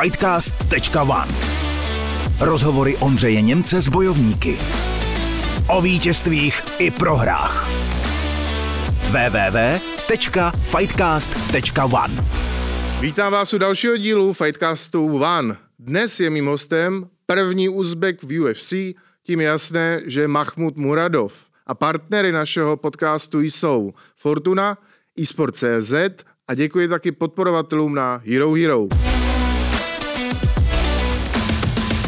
Fightcast.one Rozhovory Ondřeje Němce s bojovníky. O vítězstvích i prohrách. www.fightcast.one Vítám vás u dalšího dílu Fightcastu One. Dnes je mým hostem první Uzbek v UFC, tím je jasné, že Mahmud Muradov. A partnery našeho podcastu jsou Fortuna, eSport.cz a děkuji taky podporovatelům na Hero Hero.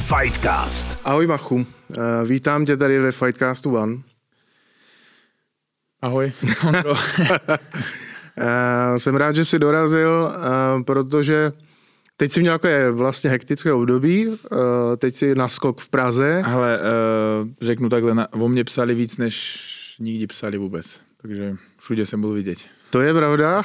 Fightcast. Ahoj Machu, Eh, vítám tě tady ve Fightcastu One. Ahoj, Ondro. Eh, Jsem rád, že jsi dorazil, eh, protože teď jsi měl nějaké vlastně hektické období, eh, teď jsi naskok v Praze. Ale řeknu takhle, na, o mě psali víc, než nikdy psali vůbec. Takže všude jsem byl vidět. To je pravda.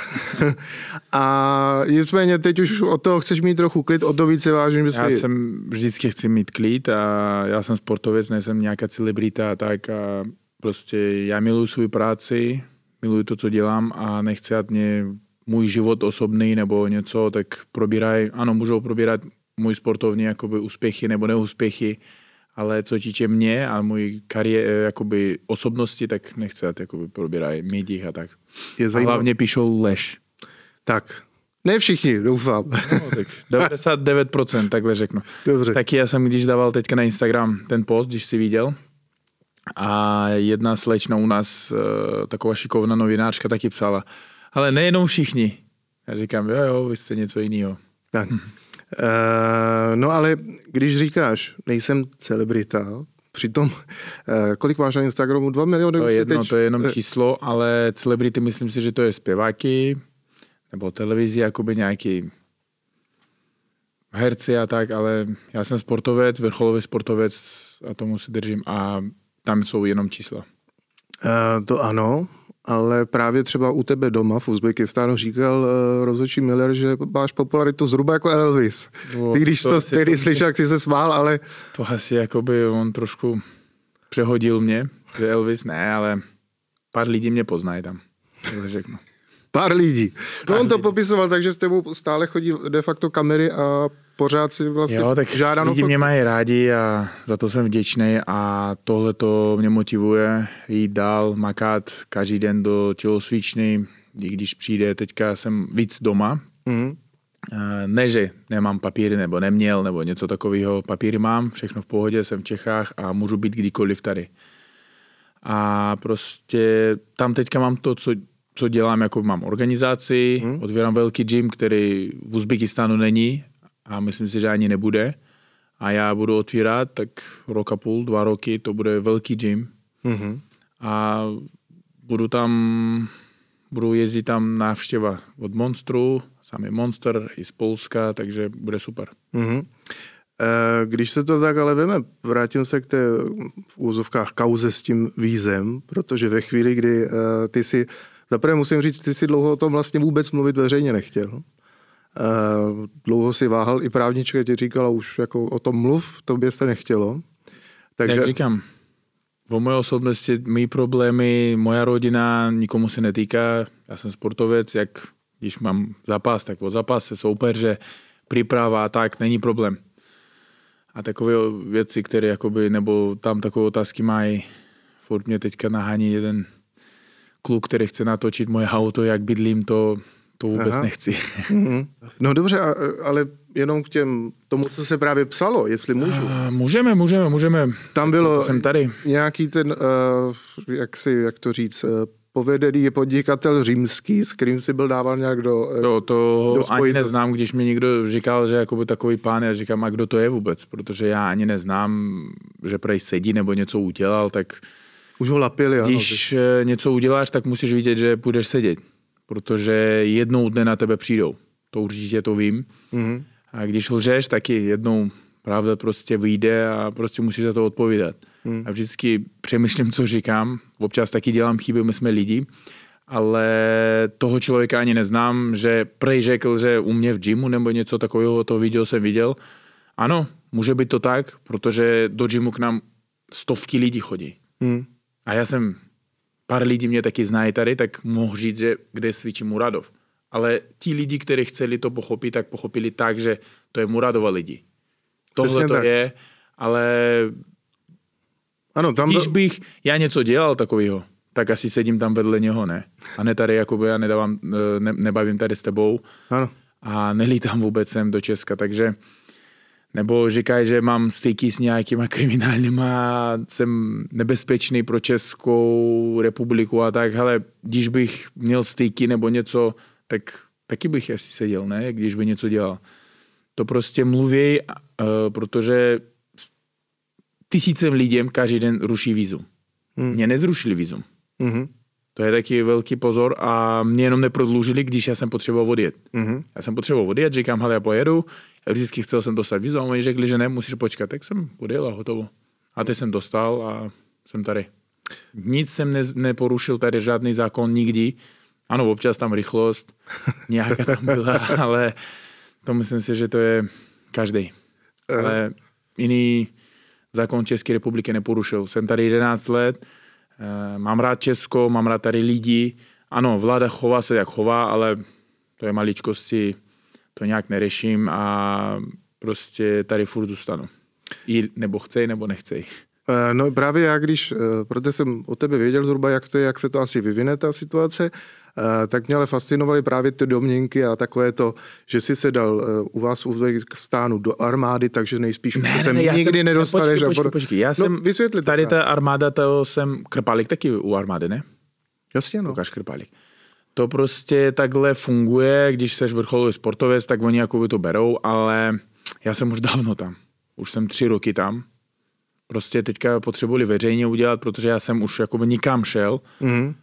A nicméně teď už od toho chceš mít trochu klid, o to více vážím, že Já jsi... jsem vždycky chci mít klid a já jsem sportovec, nejsem nějaká celebrita a tak a prostě já miluji svou práci, miluji to, co dělám a nechci, ať mě můj život osobný nebo něco, tak probíraj, ano, můžou probírat můj sportovní jakoby úspěchy nebo neúspěchy, ale co týče mě a můj kariér, jakoby osobnosti, tak nechci, ať jakoby probírají médiích a tak. Je A hlavně píšou lež. Tak, ne všichni, doufám. No, tak 99%, takhle řeknu. Dobře. Taky já jsem, když dával teďka na Instagram ten post, když jsi viděl, a jedna slečna u nás, eh, taková šikovná novinářka, taky psala, ale nejenom všichni. Já říkám, jo, jo, vy jste něco jiného. Tak. Uh, no ale když říkáš, nejsem celebrita, přitom, uh, kolik máš na Instagramu? 2 miliony? To je jedno, teď- to je jenom eh, číslo, ale celebrity myslím si, že to je zpěváky, nebo televizi, jakoby nějaký herci a tak, ale já jsem sportovec, vrcholový sportovec a tomu se držím a tam jsou jenom čísla. Uh, to ano, ale právě třeba u tebe doma v Uzbekistánu říkal uh, rozhodčí Miller, že máš popularitu zhruba jako Elvis. No, Ty když to, to tehdy slyšel, jak jsi se smál, ale To asi jakoby on trošku přehodil mě, že Elvis ne, ale pár lidí mě poznají tam. řeknu. pár lidí. No Pár on to lidí. popisoval tak, že s tebou stále chodí de facto kamery a pořád si vlastně Jo, tak žádá lidi mě mají rádi a za to jsem vděčný a tohle to mě motivuje jít dál, makat každý den do tělocvičny, i když přijde, teďka jsem víc doma, Mhm. Eh, Ne, že nemám papíry nebo neměl nebo něco takového. Papíry mám, všechno v pohodě, jsem v Čechách a můžu být kdykoliv tady. A prostě tam teďka mám to, co, co dělám, jako mám organizaci, hmm. otvírám velký gym, který v Uzbekistánu není a myslím si, že ani nebude. A já budu otvírat, tak rok a půl, dva roky, to bude velký gym. Mhm. A budu tam, budu jezdit tam návštěva od Monstru, je Monster i z Polska, takže bude super. Mhm. Eh, Když se to tak ale veme, vrátím se k té v úzovkách kauze s tím vízem, protože ve chvíli, kdy eh, ty si, zaprvé musím říct, ty si dlouho o tom vlastně vůbec mluvit veřejně nechtěl. Eh, Dlouho si váhal, i právnička ti říkala už jako o tom mluv, tobě se nechtělo. Takže... Jak říkám, o moje osobnosti, mý problémy, moja rodina nikomu se netýká. Já jsem sportovec, jak když mám zápas, tak o zápase, soupeře, příprava a tak, není problém. A takové věci, které jakoby, nebo tam takové otázky mají, furt mě teďka nahání jeden kluk, který chce natočit moje auto, jak bydlím, to, to vůbec Aha. Nechci. Mhm. No dobře, a- ale jenom k těm, tomu, co se právě psalo, jestli můžu. A můžeme, můžeme, můžeme. Tam bylo Jsem tady. nějaký ten, uh, jak, si, jak to říct, uh, povedený podnikatel římský, s kterým si byl dával nějak do... Uh, To, to do ani neznám, když mi někdo říkal, že jakoby takový pán, já říkám, a kdo to je vůbec, protože já ani neznám, že prej sedí nebo něco udělal, tak Už ho lapili, když ano, něco uděláš, tak musíš vidět, že půjdeš sedět, protože jednou dne na tebe přijdou. To určitě to vím. Mhm. A když lžeš, taky jednou pravda prostě vyjde a prostě musíš za to odpovídat. Hmm. A vždycky přemýšlím, co říkám. Občas taky dělám chyby, my jsme lidi, ale toho člověka ani neznám, že prej řekl, že u mě v gymu nebo něco takového, to video jsem viděl. Ano, může být to tak, protože do gymu k nám stovky lidí chodí. Hmm. A já jsem, pár lidí mě taky znají tady, tak mohu říct, že kde cvičí Muradov. ale ti lidi, kteří chceli to pochopit, tak pochopili tak, že to je Muradova lidi. Tohle to tak. je, ale ano, tam když bych já něco dělal takového, tak asi sedím tam vedle něho, ne? A ne tady, jakoby já nedávám, eh, ne, nebavím tady s tebou. Ano. A nelítám vůbec sem do Česka, takže nebo říkají, že mám styky s nějakýma kriminálníma, jsem nebezpečný pro Českou republiku a tak, ale když bych měl styky nebo něco, tak taky bych asi seděl, ne, když by něco dělal. To prostě mluví, uh, protože tisícem lidem každý den ruší vízum. Hmm. Mě nezrušili vízum. Mm-hmm. To je taky velký pozor a mě jenom neprodloužili, když já jsem potřeboval odjet. Mm-hmm. Já jsem potřeboval odjet, říkám, hele, já pojedu, já vždycky chcel jsem dostat vízum a oni řekli, že ne, musíš počkat, tak jsem odjel a hotovo. A teď jsem dostal a jsem tady. Nic jsem ne, neporušil tady, žádný zákon nikdy. Ano, občas tam rychlost, nějaká tam byla, ale to myslím si, že to je každý. Ale jiný zákon České republiky neporušil. Jsem tady 11 let, Eh, mám rád Česko, mám rád tady lidi. Ano, vláda chová se jak chová, ale to je maličkosti, to nějak neřeším a prostě tady furt zůstanu. I nebo chcej, nebo nechcej. Eh, no právě já, když, eh, protože jsem o tebe věděl zhruba, jak to je, jak se to asi vyvine, ta situace, Eh, tak mě ale fascinovaly právě ty domněnky a takové to, že si se dal eh, u vás u stánu do armády, takže nejspíš ne, se ne, nikdy jsem, nedostaneš. Počkej, počkej, počkej. Já no, jsem, vysvětlit tady ta armáda, to jsem Krpálek taky u armády, ne? Jasně, no. Lukáš Krpálek. To prostě takhle funguje, když jsi vrcholový sportovec, tak oni jako by to berou, ale já jsem už dávno tam. Už jsem tři roky tam. Prostě teďka potřebovali veřejně udělat, protože já jsem už jakoby nikam šel. Mm-hmm.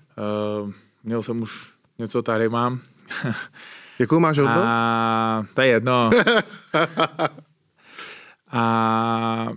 Uh, měl jsem už něco tady mám. Jakou máš oblast? A, to je jedno. a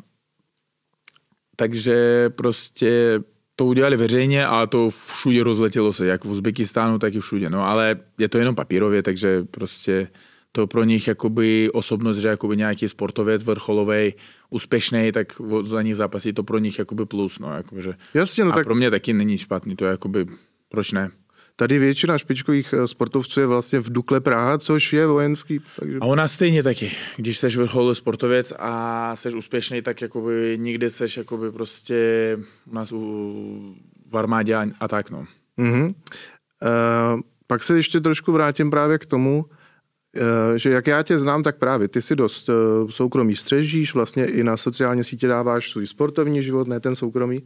takže prostě to udělali veřejně a to všude rozletělo se, jak v Uzbekistánu, tak i všude. No ale je to jenom papírově, takže prostě to pro nich jakoby osobnost, že jakoby nějaký sportovec vrcholový, úspěšný, tak za nich zápasí to pro nich jakoby plus. No, jakoby, že. Jasně, no a tak... pro mě taky není špatný, to je jakoby, proč ne? Tady většina špičkových eh, sportovců je vlastně v Dukle Praha, což je vojenský. Takže... A u nás stejně taky. Když jsi vrcholový sportovec a jsi úspěšný, tak jakoby nikdy jsi jakoby prostě u nás u, v armádě a, a tak no. Mm-hmm. Uh, pak se ještě trošku vrátím právě k tomu, uh, že jak já tě znám, tak právě ty si dost soukromí střežíš, vlastně i na sociální sítě dáváš svůj sportovní život, ne ten soukromý.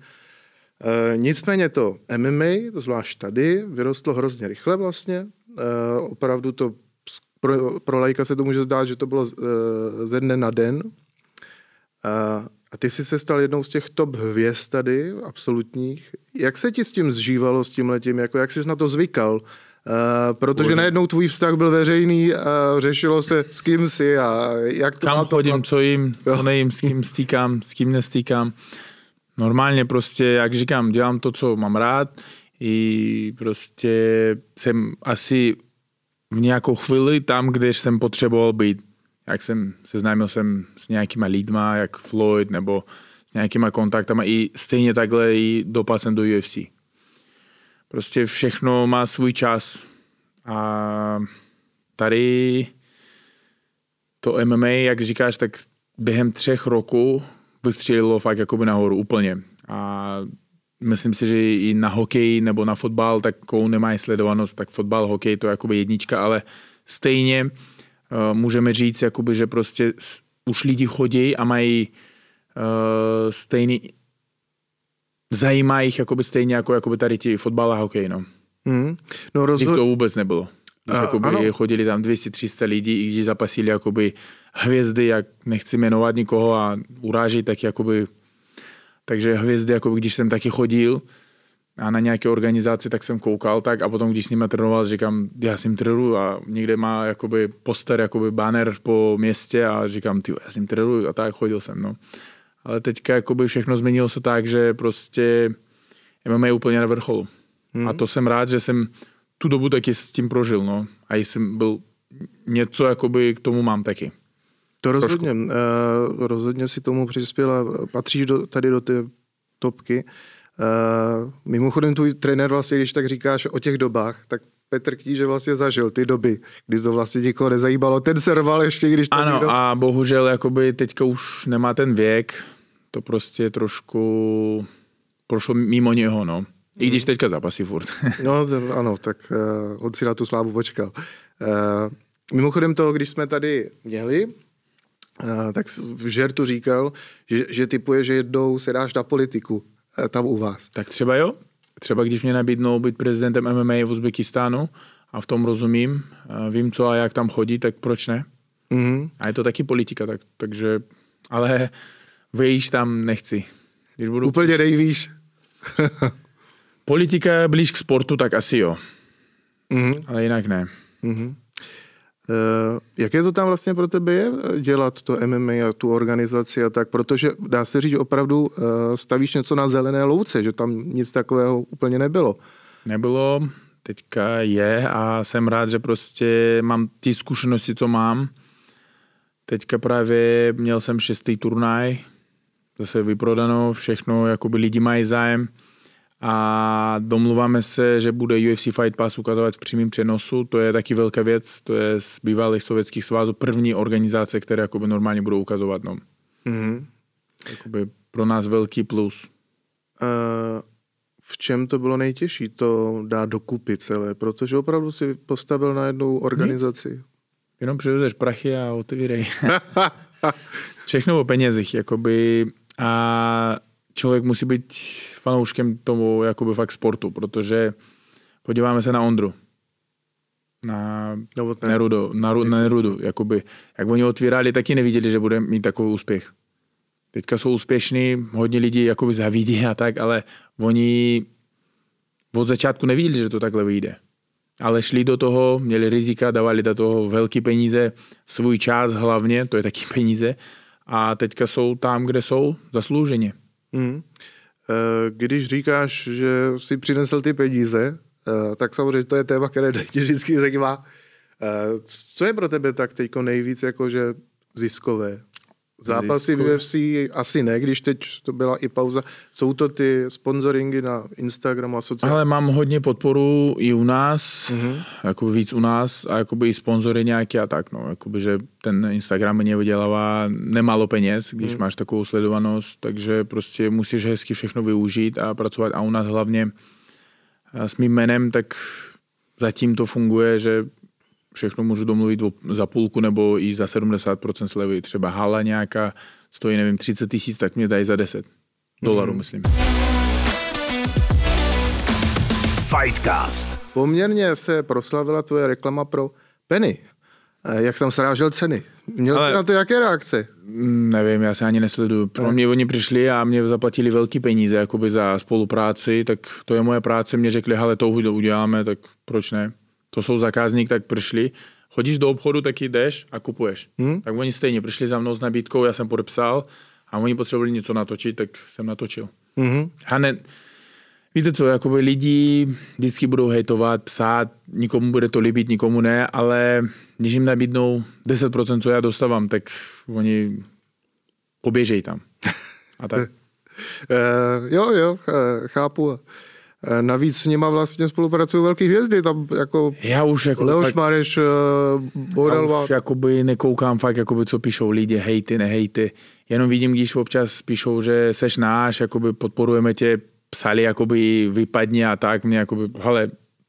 E, nicméně to MMA, zvlášť tady, vyrostlo hrozně rychle vlastně. E, opravdu to pro, pro lajka se to může zdát, že to bylo z, e, ze dne na den. E, a ty jsi se stal jednou z těch top hvězd tady, absolutních. Jak se ti s tím zžívalo, s tím letím? Jako jak jsi na to zvykal? Uh, protože Chodím. najednou tvůj vztah byl veřejný a řešilo se s kým si a jak to Kam chodím, to... co jim, co nejím, s kým stýkám, s kým nestýkám. Normálně prostě, jak říkám, dělám to, co mám rád i prostě jsem asi v nějakou chvíli tam, kde jsem potřeboval být. Jak jsem seznámil jsem s nějakýma lidma, jak Floyd, nebo s nějakýma kontaktama i stejně takhle i dopad jsem do UFC. Prostě všechno má svůj čas a tady to MMA, jak říkáš, tak během třech roků vystřelilo fakt jakoby nahoru úplně. A myslím si, že i na hokej nebo na fotbal takovou nemají sledovanost, tak fotbal, hokej to je jakoby jednička, ale stejně uh, můžeme říct, jakoby, že prostě už lidi chodí a mají uh, stejný zajímá jich jakoby stejně jako jakoby tady ti fotbal a hokej, no. Mm. No rozho- to vůbec nebylo. Když jakoby chodili tam 200-300 lidí, i když zapasili jakoby hvězdy, jak nechci jmenovat nikoho a urážit, tak jakoby takže hvězdy, jako když jsem taky chodil a na nějaké organizaci, tak jsem koukal tak a potom, když s nimi trénoval, říkám, já s ním trénuju a někde má jakoby poster, jakoby banner po městě a říkám, ty, já s ním trénuju a tak chodil jsem, no. Ale teďka jakoby všechno změnilo se tak, že prostě MMA je úplně na vrcholu. Hmm. A to jsem rád, že jsem tu dobu taky s tím prožil, no. A jsem byl něco, jakoby k tomu mám taky. To rozhodně, uh, rozhodně si tomu přispěla, patříš do, tady do té topky. Uh, mimochodem tvůj trenér vlastně, když tak říkáš o těch dobách, tak Petr Kníže vlastně zažil ty doby, kdy to vlastně nikoho nezajímalo. Ten serval ještě, když to Ano, někdo... a bohužel jakoby teďka už nemá ten věk, to prostě trošku prošlo mimo něho, no. I když teďka zápasí furt. No, ano, tak uh, on si na tu slávu počkal. Uh, mimochodem toho, když jsme tady měli, uh, tak v žertu říkal, že, že typuje, že jednou se dáš na politiku uh, tam u vás. tak třeba jo. Třeba když mě nabídnou být prezidentem MMA v Uzbekistánu a v tom rozumím, a vím co a jak tam chodí, tak proč ne? Mm-hmm. A je to taky politika, tak, takže, ale vyjíš tam nechci. Když budu Úplně nejvíš. politika blíž k sportu, tak asi jo, mm-hmm. ale jinak ne. Mm-hmm. Uh, jaké to tam vlastně pro tebe je eh, dělat to MMA a tu organizaci a tak, protože dá se říct, že opravdu uh, stavíš něco na zelené louce, že tam nic takového úplně nebylo. Nebylo, teďka je a jsem rád, že prostě mám ty zkušenosti, co mám. Teďka právě měl jsem šestý turnaj, zase vyprodano, všechno, jakoby lidi mají zájem a domluváme se, že bude UFC Fight Pass ukazovat v přímém přenosu, to je taky velká věc, to je z bývalých sovětských svazů první organizace, které jakoby normálně budou ukazovat. No. Mm-hmm. Jakoby pro nás velký plus. Uh, v čem to bylo nejtěžší to dát dokupy celé, protože opravdu si postavil na jednu organizaci. Jenom přivezeš prachy a otevírej. Všechno o penězích, jakoby a člověk musí být fanouškem tomu jakoby fakt sportu, protože podíváme se na Ondru. Na ten, Nerudo, na, na Nerudu, jakoby, jak oni otvírali, taky neviděli, že bude mít takový úspěch. Teďka jsou úspěšní, hodně lidí jakoby zavidí a tak, ale oni od začátku neviděli, že to takhle vyjde. Ale šli do toho, měli rizika, dávali do toho velké peníze, svůj čas hlavně, to je taky peníze, a teďka jsou tam, kde jsou, zaslouženě. Mm. Eh, Když říkáš, že si přinesl ty peníze, eh, tak samozřejmě to je téma, které tě vždycky zajímá. Eh, Co je pro tebe tak teďko nejvíc jakože ziskové? Zápasy v Ziskové? UFC asi ne, když teď to byla i pauza. Jsou to ty sponsoringy na Instagramu a sociálních Ale mám hodně podporu i u nás, Mhm. mm-hmm. jakoby víc u nás a jakoby i sponzory nějaké a tak, no. Jakoby, že ten Instagram mě vydělává nemálo peněz, když mm. máš takovou sledovanost, takže prostě musíš hezky všechno využít a pracovat a u nás hlavně a s mým jménem, tak zatím to funguje, že všechno můžu domluvit za půlku nebo i za 70% slevy. Třeba hala nějaká stojí, nevím, 30 tisíc, tak mě dají za 10 dolarů, Mhm. myslím. Fightcast. Poměrně se proslavila tvoje reklama pro Penny. Eh, Jak jsem srážel ceny. Měl Ale- jsi na to jaké reakce? Mm, Nevím, já se ani nesleduju. Pro mě oni přišli a mě zaplatili velký peníze jakoby za spolupráci, tak to je moje práce. Mě řekli, hele, to uděláme, tak proč ne? To jsou zákazník, tak přišli. Chodíš do obchodu, tak jdeš a kupuješ. Hmm? Tak oni stejně přišli za mnou s nabídkou, já jsem podepsal a oni potřebovali něco natočit, tak jsem natočil. Mhm. A ne, víte co, jakoby lidi vždycky budou hejtovat, psát, nikomu bude to líbit, nikomu ne, ale když jim nabídnou 10%, co já dostávám, tak oni poběžej tam. A tak. Eh, jo, jo, eh, chápu. Eh, navíc s nima vlastně spolupracují velké hvězdy, tam jako Já už jako Leoš fakt, Mareš, eh, já Bodalva. už jakoby nekoukám fakt, jakoby, co píšou lidi, hejty, nehejty. Jenom vidím, když občas píšou, že seš náš, jakoby podporujeme tě, psali, jakoby vypadni a tak, mě jakoby, hele,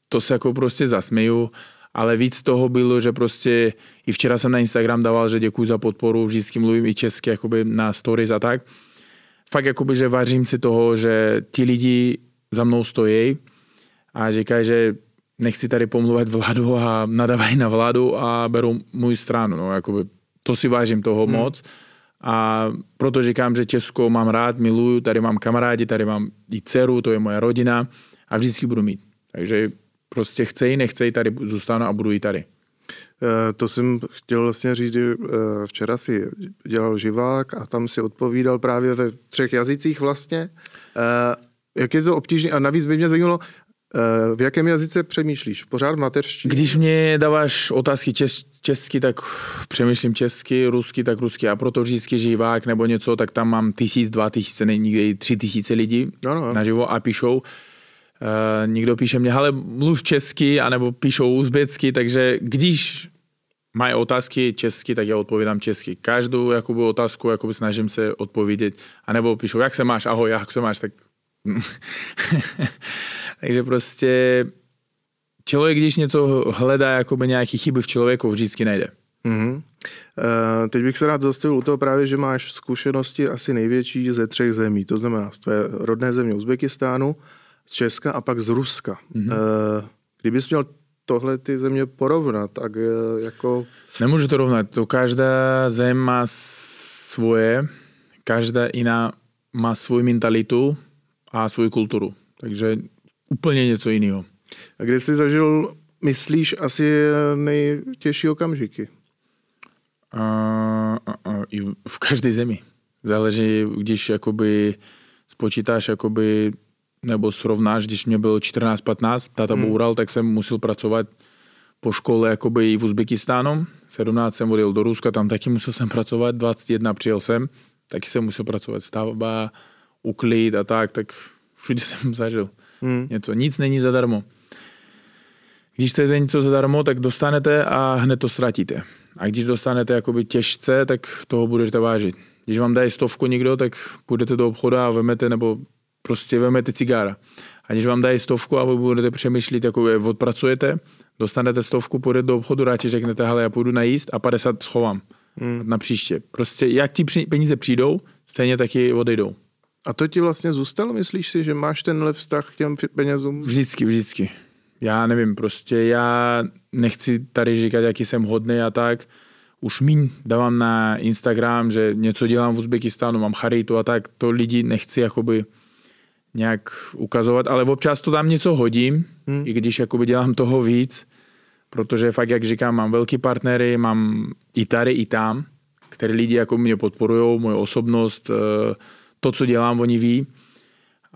to se jako prostě zasměju, ale víc toho bylo, že prostě i včera jsem na Instagram dával, že děkuji za podporu, vždycky mluvím i česky, jakoby na stories a tak. Fakt jakoby, že vážím si toho, že ti lidi za mnou stojí a říkají, že nechci tady pomluvat vládu a nadávají na vládu a berou můj stranu. No, jakoby, to si vážím toho hmm. moc. A proto říkám, že Česko mám rád, miluju, tady mám kamarádi, tady mám i dceru, to je moje rodina a vždycky budu mít. Takže prostě chcej, nechcej, tady zůstanu a budu i tady. Eh, To jsem chtěl vlastně říct, že eh, včera si dělal živák a tam si odpovídal právě ve třech jazycích vlastně. Eh, Jak je to obtížné? A navíc by mě zajímalo, eh, v jakém jazyce přemýšlíš? Pořád v mateřštině? Když mě dáváš otázky čes, česky, tak přemýšlím česky, rusky, tak rusky. A proto vždycky živák nebo něco, tak tam mám tisíc, dva tisíce, ne- někdy i tři tisíce lidí No, no. naživo a píšou. Uh, někdo píše mě, ale mluv česky, anebo píšou uzbecky, takže když mají otázky česky, tak já odpovídám česky. Každou jakoby, otázku jakoby, snažím se odpovědět. A nebo píšou, jak se máš, ahoj, jak se máš, tak... Takže prostě člověk, když něco hledá, jakoby nějaké chyby v člověku, vždycky najde. Mm-hmm. Uh, teď bych se rád zastavil u toho právě, že máš zkušenosti asi největší ze třech zemí. To znamená z tvé rodné země Uzbekistánu, z Česka a pak z Ruska. Mm-hmm. Uh, kdybys měl tohle ty země porovnat, tak jako... Nemůžu to rovnat, to každá zem má svoje, každá jiná má svou mentalitu a svou kulturu, takže úplně něco jiného. A kde jsi zažil, myslíš, asi nejtěžší okamžiky? Uh, uh, uh, I v každé zemi. Záleží, když jakoby spočítáš jakoby nebo srovnáš, když mě bylo 14-15, táta hmm. boural, tak jsem musel pracovat po škole jakoby i v Uzbekistánu. 17 jsem odjel do Ruska, tam taky musel jsem pracovat, 21 přijel jsem, taky jsem musel pracovat stavba, uklid a tak, tak všude jsem zažil hmm. něco. Nic není zadarmo. Když chcete něco zadarmo, tak dostanete a hned to ztratíte. A když dostanete jakoby těžce, tak toho budete vážit. Když vám dají stovku někdo, tak půjdete do obchodu a vemete, nebo prostě vemete cigára. A když vám dají stovku a vy budete přemýšlet, jako odpracujete, dostanete stovku, půjdete do obchodu, radši řeknete, hele, já půjdu najíst a 50 schovám hmm. na příště. Prostě jak ti peníze přijdou, stejně taky odejdou. A to ti vlastně zůstalo? Myslíš si, že máš tenhle vztah k těm penězům? Vždycky, vždycky. Já nevím, prostě já nechci tady říkat, jaký jsem hodný a tak. Už míň dávám na Instagram, že něco dělám v Uzbekistánu, mám charitu a tak. To lidi nechci jakoby nějak ukazovat, ale občas to tam něco hodím, hmm. i když jakoby dělám toho víc, protože fakt, jak říkám, mám velký partnery, mám i tady, i tam, které lidi jako mě podporují, moje osobnost, eh, to, co dělám, oni ví.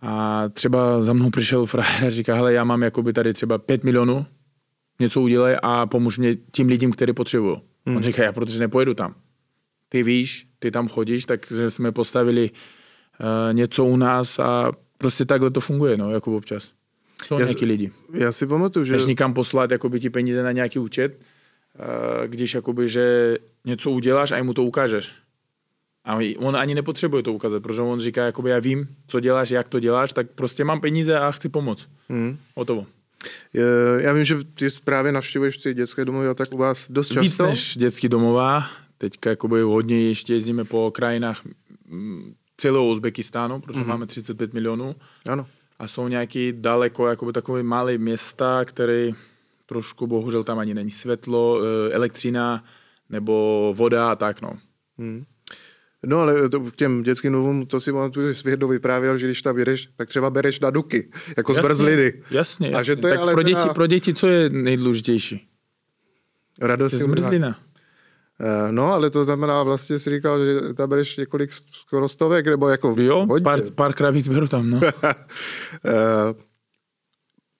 A třeba za mnou přišel frajer a říká, hele, já mám jakoby tady třeba 5 milionů, něco udělej a pomůž mě tím lidem, který potřebují. Hmm. On říká, já protože nepojedu tam. Ty víš, ty tam chodíš, takže jsme postavili uh, něco u nás a prostě takhle to funguje, no, jako občas. Jsou já nějaký si, lidi. Já si pamatuju, že... Než nikam poslat jakoby, ti peníze na nějaký účet, eh, když jakoby, že něco uděláš a mu to ukážeš. A on ani nepotřebuje to ukázat, protože on říká, jakoby já vím, co děláš, jak to děláš, tak prostě mám peníze a chci pomoct. Hmm. Hotovo. Já vím, že ty právě navštěvuješ ty dětské domovy a tak u vás dost často. Víc než dětský domova. Teďka jakoby hodně ještě jezdíme po krajinách celého Uzbekistánu, protože mm-hmm. máme 35 milionů. Ano. A jsou nějaký daleko, jakoby takové malé města, které trošku, bohužel tam ani není světlo, eh, elektřina nebo voda a tak, no. Mm. No ale to, k těm dětským novům, to si pamatuju, že jednou vyprávěl, že když tam jedeš, tak třeba bereš na duky, jako jasně, zbrzliny. Jasně, jasně. A že to je tak ale pro, děti, teda... pro děti co je nejdůležitější? Radost zmrzlina. Eh, no, ale to znamená, vlastně si říkal, že tam bereš několik skoro stovek, nebo jako Jo, hodně. pár, pár kravíc beru tam, no. Eh,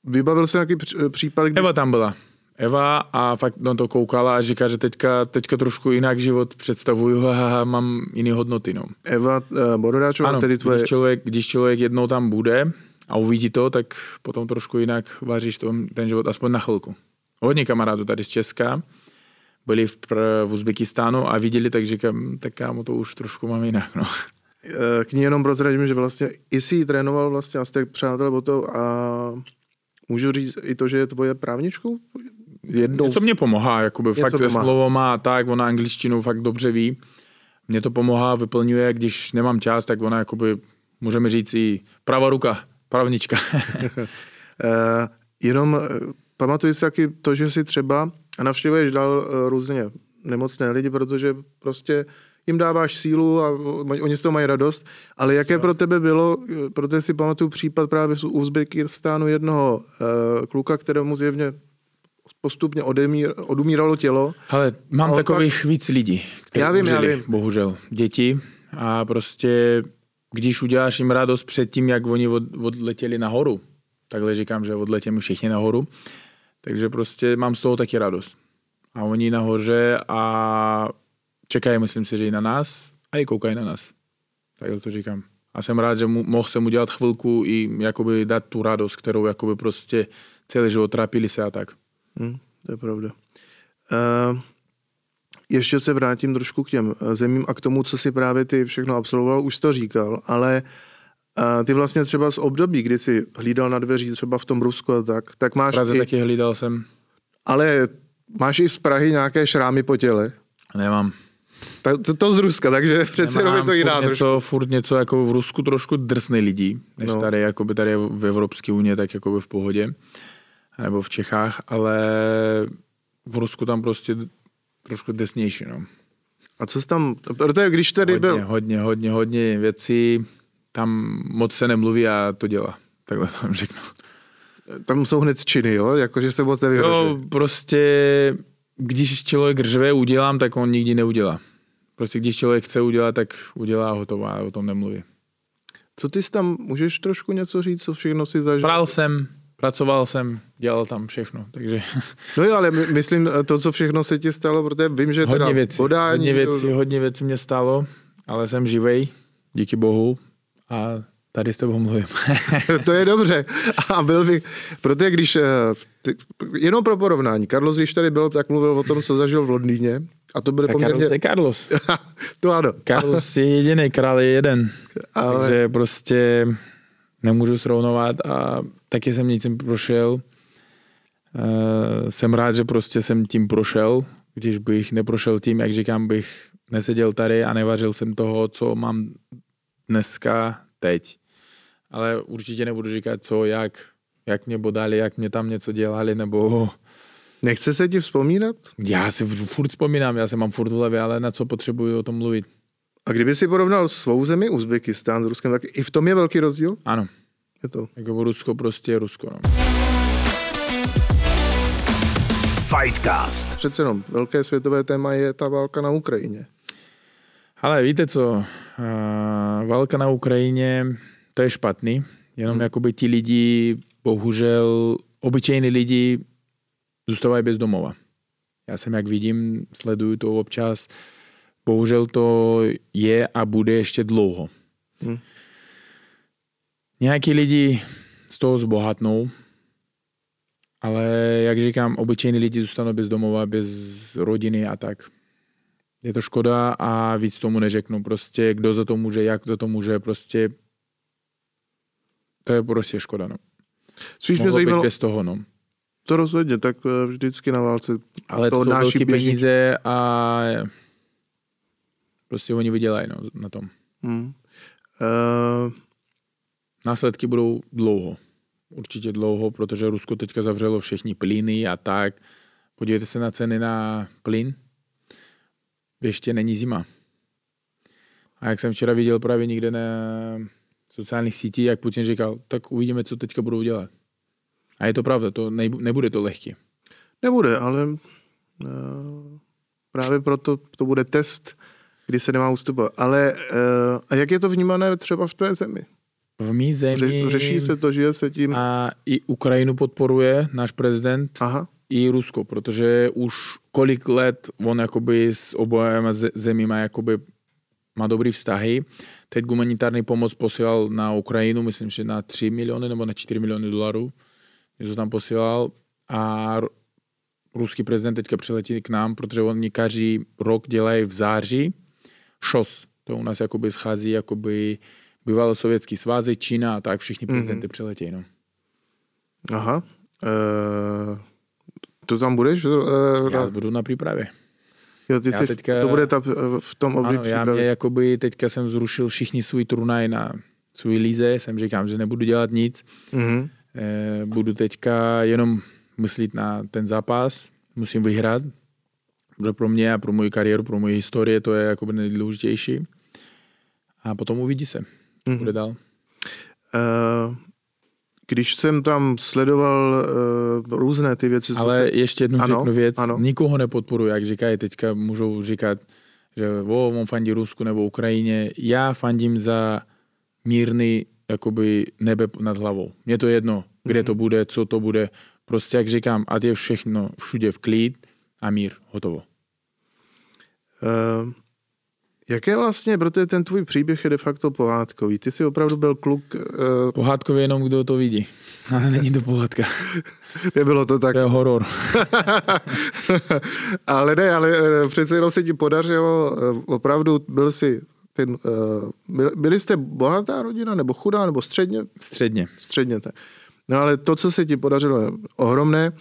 vybavil se nějaký případ, kdy... Eva tam byla. Eva a fakt na to koukala a říká, že teďka, teďka trošku jinak život představuju a mám jiné hodnoty. No. Eva uh, Borodáčová, ano, tedy tvoje... když člověk, když člověk jednou tam bude a uvidí to, tak potom trošku jinak váříš ten život, aspoň na chvilku. Hodně kamarádů tady z Česka, byli v, v Uzbekistánu a viděli, tak říkám, tak kámo, to už trošku mám jinak. No. Eh, k ní jenom prozradím, že vlastně i si ji trénoval vlastně a jste přátel o to a můžu říct i to, že je tvoje právničkou? Jednou... Něco mě pomáhá, jakoby Něco fakt pomáhá. slovo má tak, ona angličtinu fakt dobře ví. Mě to pomáhá, vyplňuje, když nemám čas, tak ona jakoby, můžeme říct i pravá ruka, právnička. uh, jenom eh, pamatuji si taky to, že si třeba a navštěvuješ dál eh, různě nemocné lidi, protože prostě jim dáváš sílu a oni z toho mají radost, ale jaké pro tebe bylo, protože si pamatuju případ právě z Uzbekistánu jednoho uh, kluka, kterému zjevně postupně odemír, odumíralo tělo. Ale mám takových pak... víc lidí, kteří já vím, já vím. bohužel, děti a prostě když uděláš jim radost před tím, jak oni od, odletěli nahoru, takhle říkám, že odletěme všichni nahoru, takže prostě mám z toho taky radost. A oni nahoře a čekají, myslím si, že i na nás a i koukají na nás. Tak to říkám. A jsem rád, že mu, mohl jsem udělat chvilku i jakoby dát tu radost, kterou jakoby prostě celý život trápili se a tak. Hmm, to je pravda. Uh, ještě se vrátím trošku k těm eh, zemím a k tomu, co si právě ty všechno absolvoval, už to říkal, ale uh, ty vlastně třeba z období, kdy jsi hlídal na dveří třeba v tom Rusku a tak, tak máš Praze i, taky hlídal jsem. ale máš i z Prahy nějaké šrámy po těle. Nemám. Ta, to, to z Ruska, takže přece jenom je to jiná furt trošku. něco, furt něco jako v Rusku trošku drsný lidí, než no. tady, jakoby tady v Evropské unii, tak jakoby v pohodě, nebo v Čechách, ale v Rusku tam prostě trošku drsnější, no. A co jsi tam, protože když tady Hodně, byl, hodně, hodně, hodně věcí, tam moc se nemluví a to dělá. Takhle to vám řeknu. tam jsou hned činy, jo, jakože se moc nevyhrožuje. Jo, prostě, když člověk řve, udělám, tak on nikdy neudělá. Prostě když člověk chce udělat, tak udělá hotovo a o tom nemluví. Co ty jsi tam, můžeš trošku něco říct, co všechno si zažil? Pral jsem, pracoval jsem, dělal tam všechno, takže No jo, ale my, myslím to, co všechno se ti stalo, protože vím, že teda hodně věcí, podání, hodně věcí, hodně věcí mě stalo, ale jsem živej, díky bohu a tady s tebou mluvím. to je dobře. A byl bych, protože když, eh, ty, jenom pro porovnání, Carlos, když tady byl, tak mluvil o tom, co zažil v Londýně. A to byly tak Carlos poměrně... je Carlos. to ano. Carlos je jediný, král je jeden. Ale- Takže prostě nemůžu srovnovat a taky jsem nic prošel. Uh, jsem rád, že prostě jsem tím prošel. Když bych neprošel tím, jak říkám, bych neseděl tady a nevařil jsem toho, co mám dneska, teď. Ale určitě nebudu říkat, co, jak, jak mě bodali, jak mě tam něco dělali, nebo Nechce se ti vzpomínat? já si furt vzpomínám, já se mám furt v hlavě, ale na co potřebuji o tom mluvit. A kdyby si porovnal svou zemi, Uzbekistán s Ruskem, tak i v tom je velký rozdíl? Ano, Je to. jako Rusko prostě je Rusko. No. Fightcast. Přece jenom velké světové téma je ta válka na Ukrajině. Ale víte co, uh, válka na Ukrajině, to je špatný, jenom hmm. jakoby ti lidi, bohužel, obyčejní lidi zůstávají bez domova. Já jsem, jak vidím, sleduju to občas, bohužel to je a bude ještě dlouho. Hmm. Nějaký lidi z toho zbohatnou, ale jak říkám, obyčejní lidi zůstanou bez domova, bez rodiny a tak. Je to škoda a víc tomu neřeknu. Prostě kdo za to může, jak za to může, prostě to je prostě škoda, no. Spíš mě Mohlo být zajímalo, bez toho, no. to rozhodně, tak eh, vždycky na válce Ale to to jsou velké peníze a prostě oni vydělají no, na tom. Hmm. Uh, Následky budou dlouho. Určitě dlouho, protože Rusko teďka zavřelo všechny plyny a tak. Podívejte se na ceny na plyn. Ještě není zima. A jak jsem včera viděl právě někde na sociálních sítích, jak Putin říkal, tak uvidíme, co teďka budou dělat. A je to pravda, to nebude to lehké. nebude, ale uh, právě proto to bude test, kdy se nemá ustupovat. Ale uh, a jak je to vnímané třeba v tvé zemi? V mý zemi Ře, řeší se to, žije se tím? a i Ukrajinu podporuje náš prezident, Aha. i Rusko, protože už kolik let on jakoby s obojema ze- zemíma jakoby má dobrý vztahy. Teď humanitární pomoc posílal na Ukrajinu, myslím, že na 3 miliony nebo na 4 miliony dolarů. Je to tam posílal a ruský prezident teďka přiletí k nám, protože oni každý rok dělají v září ŠOS. To u nás jakoby schází jakoby bývalé sovětský svazy, Čína a tak všichni prezidenty mm-hmm. přiletějí. No. Aha. Uh, to tam budeš? Uh, Já budu na přípravě. jo, ty já jsi, teďka- To bude ta, eh, v tom období Ano, já mě jakoby teďka jsem zrušil všichni svůj turnaj na svůj líze, jsem říkám, že nebudu dělat nic, Mhm. eh, budu teďka jenom myslet na ten zápas, musím vyhrát, protože pro mě a pro moji kariéru, pro moji historii to je jakoby nejdůležitější. A potom uvidí se, co Mhm. bude dál. Uh, když jsem tam sledoval uh, různé ty věci, Ale se... ještě jednu Ano, řeknu věc, ano. nikoho nepodporuji, jak říkají teďka, můžou říkat, že o, on fandí Rusku nebo Ukrajině. Já fandím za mírný jakoby nebe nad hlavou. Mně to jedno, kde to bude, co to bude. Prostě jak říkám, ať je všechno všude v klid a mír, hotovo. Uh, Jaké vlastně, protože ten tvůj příběh je de facto pohádkový. Ty jsi opravdu byl kluk... Uh... Pohádkový jenom, kdo to vidí. Ale není to pohádka. Nebylo to tak. To je horor. ale ne, ale eh, přece jenom se ti podařilo, eh, opravdu byl jsi ten, uh, byli jste bohatá rodina, nebo chudá, nebo středně? Středně. Středně, tak. No ale to, co se ti podařilo, je ohromné.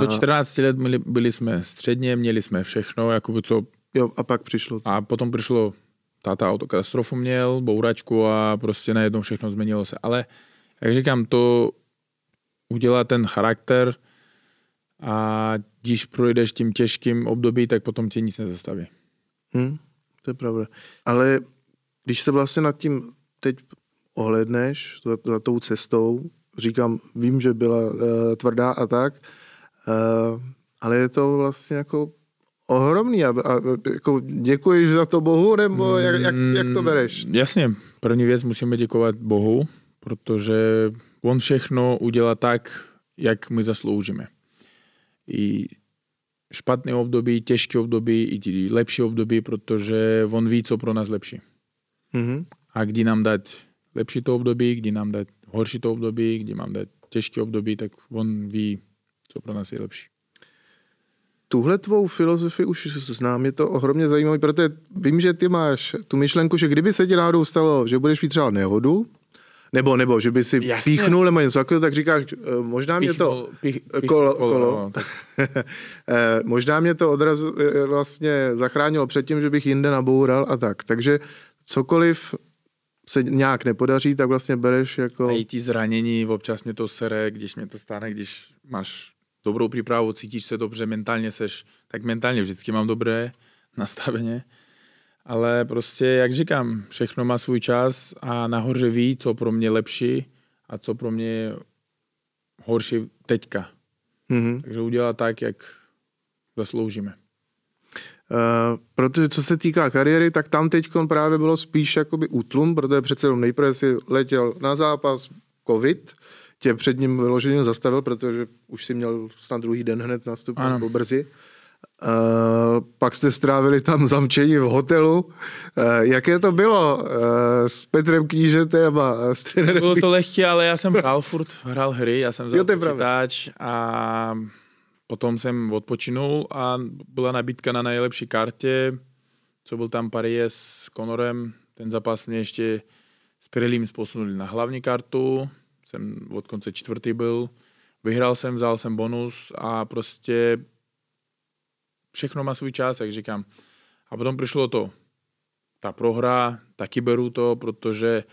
Do 14 let byli, byli jsme středně, měli jsme všechno, jakoby co Jo, a pak přišlo. A potom přišlo, táta autokatastrofu měl, bouračku a prostě najednou všechno změnilo se. Ale jak říkám, to udělá ten charakter a když projdeš tím těžkým období, tak potom tě nic nezastaví. Hmm, to je pravda. Ale když se vlastně nad tím teď ohledneš, za, za tou cestou, říkám, vím, že byla uh, tvrdá a tak, uh, ale je to vlastně jako ohromný a, a jako děkuješ za to Bohu, nebo jak, jak, jak to bereš? Mm, jasně, první věc musíme děkovat Bohu, protože on všechno udělá tak, jak my zasloužíme. I špatné období, těžké období, i lepší období, protože on ví, co pro nás lepší. Mm-hmm. A kdy nám dát lepší to období, kdy nám dát horší to období, kdy mám dát těžké období, tak on ví, co pro nás je lepší tuhle tvou filozofii už znám, je to ohromně zajímavé, protože vím, že ty máš tu myšlenku, že kdyby se ti náhodou stalo, že budeš mít třeba nehodu, nebo, nebo, že by si Jasně. píchnul nebo něco takového, tak říkáš, eh, možná mě to... Pích, pích, kolo, kolo. kolo. No, možná mě to odraz eh, vlastně zachránilo před tím, že bych jinde naboural a tak. Takže cokoliv se nějak nepodaří, tak vlastně bereš jako... A i ti zranění, občas mě to sere, když mě to stane, když máš dobrou přípravu, cítíš se dobře, mentálně seš, tak mentálně vždycky mám dobré nastaveně. Ale prostě, jak říkám, všechno má svůj čas a nahoře ví, co pro mě lepší a co pro mě horší teďka. Mm-hmm. Takže udělá tak, jak zasloužíme. Uh, protože co se týká kariéry, tak tam teď právě bylo spíš jakoby útlum, protože přece jenom nejprve si letěl na zápas covid, tě před ním vyloženě zastavil, protože už si měl snad druhý den hned nastup, byl brzy. Uh, pak jste strávili tam zamčení v hotelu. Uh, jaké to bylo uh, s Petrem Knížetem a s trenérem? Bylo to lehké, ale já jsem hrál furt, hrál hry, já jsem vzal počítač a potom jsem odpočinul a byla nabídka na nejlepší kartě, co byl tam Parie s Conorem. Ten zápas mě ještě s Pirelím posunuli na hlavní kartu, jsem od konce čtvrtý byl, vyhrál jsem, vzal jsem bonus a prostě všechno má svůj čas, jak říkám. A potom přišlo to, ta prohra, taky beru to, protože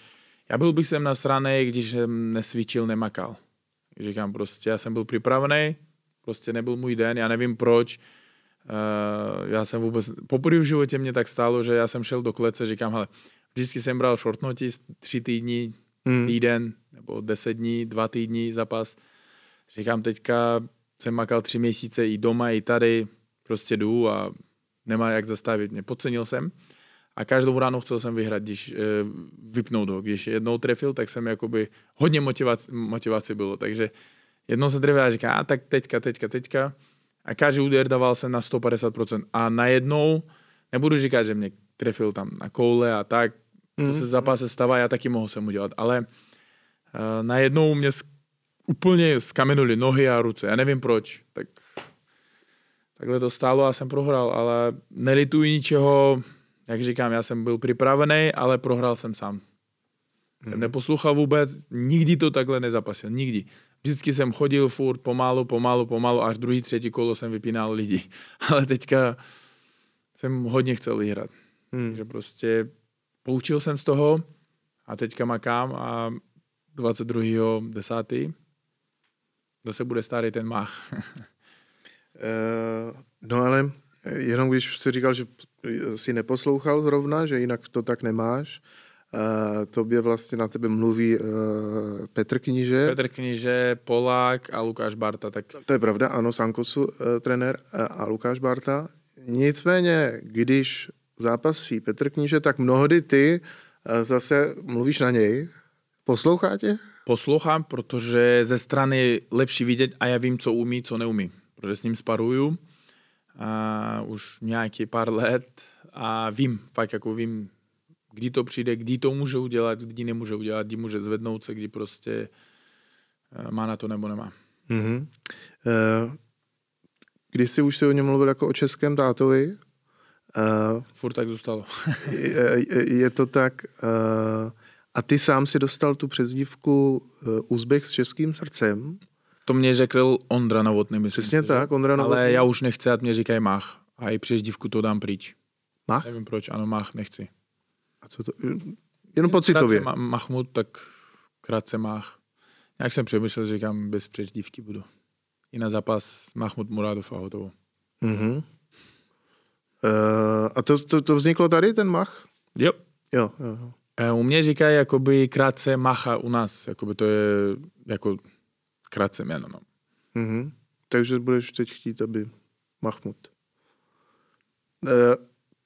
já byl bych sem na straně, když jsem nesvičil, nemakal. Říkám prostě, já jsem byl připravený, prostě nebyl můj den, já nevím proč. Uh, já jsem vůbec, poprvé v životě mě tak stalo, že já jsem šel do klece, říkám, hele, vždycky jsem bral short notice, tři týdny, hmm. týden, nebo 10 dní, dva týdny zápas. Říkám, teďka jsem makal tři měsíce i doma, i tady, prostě jdu a nemá jak zastavit mě. Podcenil jsem a každou ráno chcel jsem vyhrát, když e, vypnout ho. Když jednou trefil, tak jsem jakoby hodně motivaci, motivaci bylo, takže jednou se trefil a říká, a tak teďka, teďka, teďka a každý úder dával jsem na 150% a najednou, nebudu říkat, že mě trefil tam na koule a tak, to se v zápase stává, já taky mohl jsem udělat, ale uh, najednou mě úplně skamenuli nohy a ruce. Já nevím proč. Tak, takhle to stálo a jsem prohrál, ale nelituji ničeho. Jak říkám, já jsem byl připravený, ale prohrál jsem sám. Hmm. Jsem mhm. neposlouchal vůbec, nikdy to takhle nezapasil, nikdy. Vždycky jsem chodil furt pomalu, pomalu, pomalu, až druhý, třetí kolo jsem vypínal lidi. Ale teďka jsem hodně chtěl vyhrát. Hmm. Takže prostě poučil jsem z toho a teďka makám a 22.10. Zase bude starý ten mach. Eh, no ale jenom když jsi říkal, že si neposlouchal zrovna, že jinak to tak nemáš, Uh, tobě vlastně na tebe mluví uh, Petr Kníže. Petr Kníže, Polák a Lukáš Barta. Tak... To je pravda, ano, Sankosu uh, trenér uh, a Lukáš Barta. Nicméně, když zápasí Petr Kníže, tak mnohdy ty uh, zase mluvíš na něj Poslouchá tě? Poslouchám, protože ze strany je lepší vidět a já vím, co umí, co neumí. Protože s ním sparuju a už nějaký pár let a vím, fakt jako vím, kdy to přijde, kdy to může udělat, kdy nemůže udělat, kdy může zvednout se, kdy prostě eh, má na to nebo nemá. Mm-hmm. Když jsi už si o něm mluvil jako o českém tátovi, uh, furt tak zůstalo. je, je to tak, uh, a ty sám si dostal tu přezdívku uh, Uzbek s českým srdcem. To mě řekl Ondra Novotný, myslím Přesně si, tak, Ondra Novotný. Ale já už nechci, ať mě říkají Mach. A i přezdívku to dám pryč. Mach? Nevím proč, ano, Mach nechci. A co to? Jenom pocitově. Krátce Mahmud, tak krátce Mach. Jak jsem přemýšlel, že říkám, bez přezdívky budu. I na zápas Mahmud Muradov a hotovo. Mm-hmm. Uh, a to, to, to vzniklo tady, ten Mach? Jo. Jo. Eh, u mě říkají jakoby krátce Macha u nás, jakoby to je jako krátce jméno. No. Mm-hmm. Takže budeš teď chtít, aby Mahmud. Uh,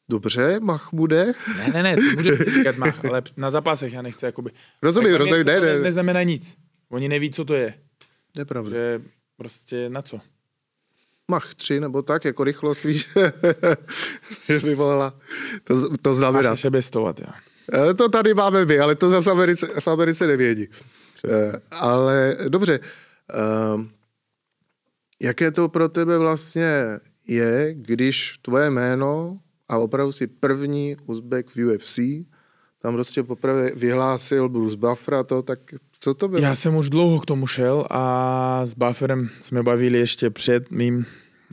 dobře, Mahmude. Ne, ne, ne, ty můžeš říkat Mach, ale na zápasech já nechci jakoby... Rozumím, rozumím, ne, ne. neznamená nic. Oni neví, co to je. Nepravda. Že prostě na co? Mach 3 nebo tak, jako rychlost, víš, že by volala. To, to znamená. Máš bestovat, já. Eh, to tady máme my, ale to zase Americe, v Americe nevědí. Přesně. Eh, ale dobře, ehm, jaké to pro tebe vlastně je, když tvoje jméno a opravdu si první Uzbek v UFC, tam prostě poprvé vyhlásil Bruce Buffer a to, tak co to bylo? Já jsem už dlouho k tomu šel a s Bufferem jsme bavili ještě před mým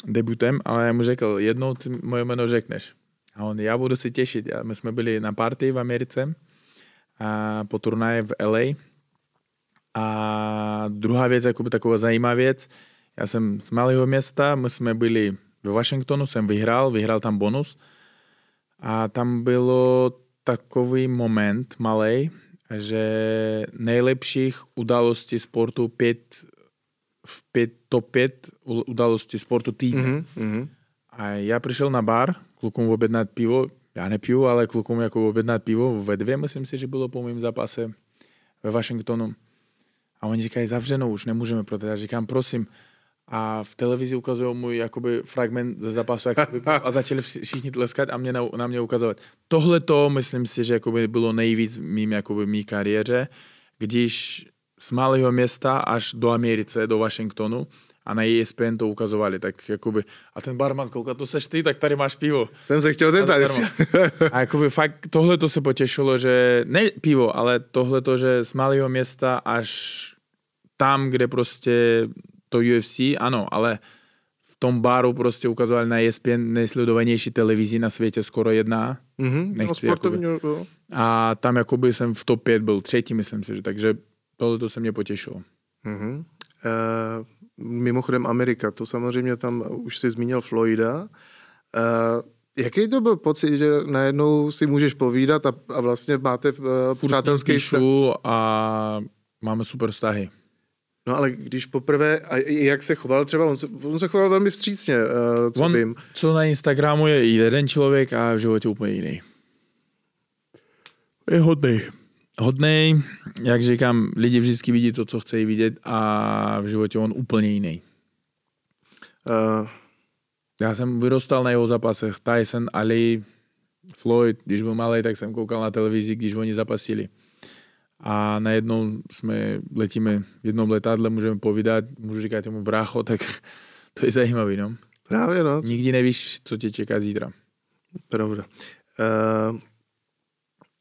debutem, ale já mu řekl, jednou ty moje jméno řekneš. A on, já budu si těšit. My jsme byli na party v Americe a po turnaji v LA. A druhá věc, jakoby taková zajímavá věc, já jsem z malého města, my jsme byli ve Washingtonu, jsem vyhrál, vyhrál tam bonus a tam bylo takový moment malej, že nejlepších událostí sportu pět, v pět, top 5 událostí sportu týdne. Mm-hmm. A já přišel na bar, klukům objednat pivo, já nepiju, ale klukům jako objednat pivo ve dvě, myslím si, že bylo po mém zápase ve Washingtonu. A oni říkají, zavřenou, už nemůžeme prodat. Já říkám, prosím, a v televizi ukazují můj jakoby fragment ze zápasu jak a začali všichni tleskat a mě na, na mě ukazovat. Tohle to myslím si, že jakoby bylo nejvíc mým jakoby mý kariéře, když z malého města až do Americe, do Washingtonu a na ESPN to ukazovali, tak jakoby, a ten barman kouká, to seš ty, tak tady máš pivo. Jsem se chtěl zeptat. A jakoby fakt tohle to se potěšilo, že ne pivo, ale tohle to, že z malého města až tam, kde prostě to UFC, ano, ale v tom baru prostě ukazovali na ESPN nejsledovanější televizi na světě skoro jedna. Mm-hmm, Nechci, no, jakoby. A tam jakoby jsem v top 5 byl třetí, myslím si, že takže tohle to se mě potěšilo. Mm-hmm. Uh, mimochodem Amerika, to samozřejmě tam už si zmínil Floyda. Uh, jaký to byl pocit, že najednou si můžeš povídat a, a vlastně máte uh, přátelský vztah? a máme super vztahy. No ale když poprvé, a jak se choval třeba, on se, on se choval velmi vstřícně, uh, co on, vím. Co na Instagramu je jeden člověk a v životě úplně jiný. Je hodný. Hodný, jak říkám, lidi vždycky vidí to, co chcejí vidět a v životě on úplně jiný. Uh. Já jsem vyrostal na jeho zápasech. Tyson, Ali, Floyd, když byl malý, tak jsem koukal na televizi, když oni zapasili a najednou jsme, letíme v jednom letadle, můžeme povídat, můžu říkat tomu brácho, tak to je zajímavý, no. Právě, no. Nikdy nevíš, co tě čeká zítra. Pravda. Uh,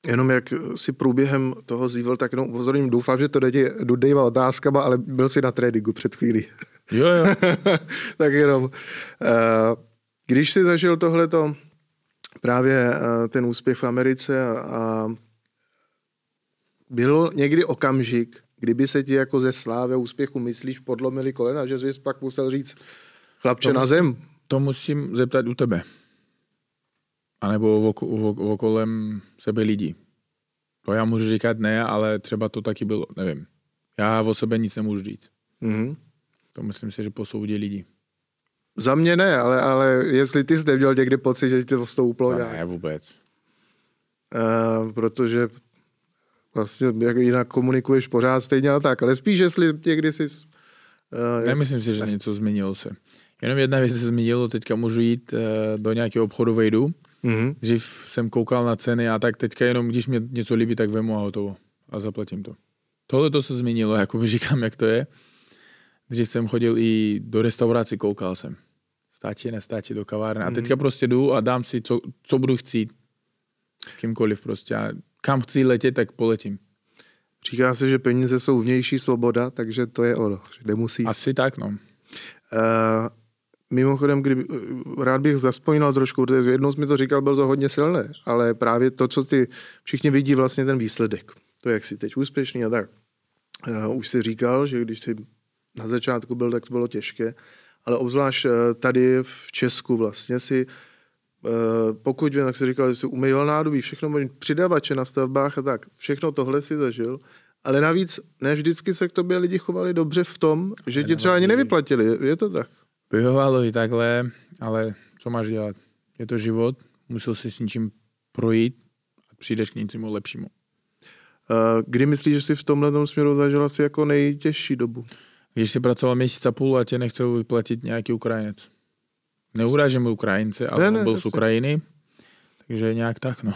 jenom jak si průběhem toho zívil, tak jenom upozorním, doufám, že to není dudejma otázkama, ale byl si na tréninku před chvílí. Jo, jo. tak jenom. Uh, když jsi zažil tohleto, právě uh, ten úspěch v Americe a, a bylo někdy okamžik, kdyby se ti jako ze slávy úspěchu myslíš podlomili kolena, že jsi pak musel říct chlapče to na zem? To musím zeptat u tebe. A nebo okolem sebe lidí. To já můžu říkat ne, ale třeba to taky bylo, nevím. Já o sebe nic nemůžu říct. Mm-hmm. To myslím si, že posoudí lidi. Za mě ne, ale, ale jestli ty jsi neměl někdy pocit, že ti to vstoupilo nějak. Ne, vůbec. Uh, protože vlastně jak jinak komunikuješ pořád stejně a tak, ale spíš, jestli někdy jsi... Uh, Nemyslím si, že ne. něco změnilo se. Jenom jedna věc se změnilo, teďka můžu jít uh, do nějakého obchodu, vejdu Mhm. Dřív jsem koukal na ceny a tak teďka jenom, když mě něco líbí, tak vemu a hotovo. A zaplatím to. Tohle to se změnilo, jako říkám, jak to je. Dřív jsem chodil i do restaurací, koukal jsem. Stačí, nestačí do kavárny. A teďka prostě jdu a dám si, co, co budu chtít. S kýmkoliv prostě. A kam chci letět, tak poletím. Říká se, že peníze jsou vnější svoboda, takže to je ono, že nemusí. Asi tak, no. Uh, mimochodem, kdyby, rád bych zaspomínal trošku, protože jednou jsi mi to říkal, byl to hodně silné, ale právě to, co ty všichni vidí, vlastně ten výsledek. To, jak jsi teď úspěšný a tak. Uh, už jsi říkal, že když jsi na začátku byl, tak to bylo těžké, ale obzvlášť tady v Česku vlastně si uh, pokud vím, tak jsi říkal, že jsi umýval nádobí, všechno možný, přidavače na stavbách a tak, všechno tohle si zažil, ale navíc ne vždycky se k tobě lidi chovali dobře v tom, že ti třeba ani nevyplatili, je- to tak? Vyhovalo i takhle, ale co máš dělat? Je to život, musel si s něčím projít a přijdeš k něčemu lepšímu. Uh, Kdy myslíš, že jsi v tomhle tom směru zažil asi jako nejtěžší dobu? Když jsi pracoval měsíc a půl a tě nechcel vyplatit nějaký Ukrajinec. Neurážím Ukrajince, ale Ne, ne, ne, byl z. Ukrajiny, takže nějak tak, no.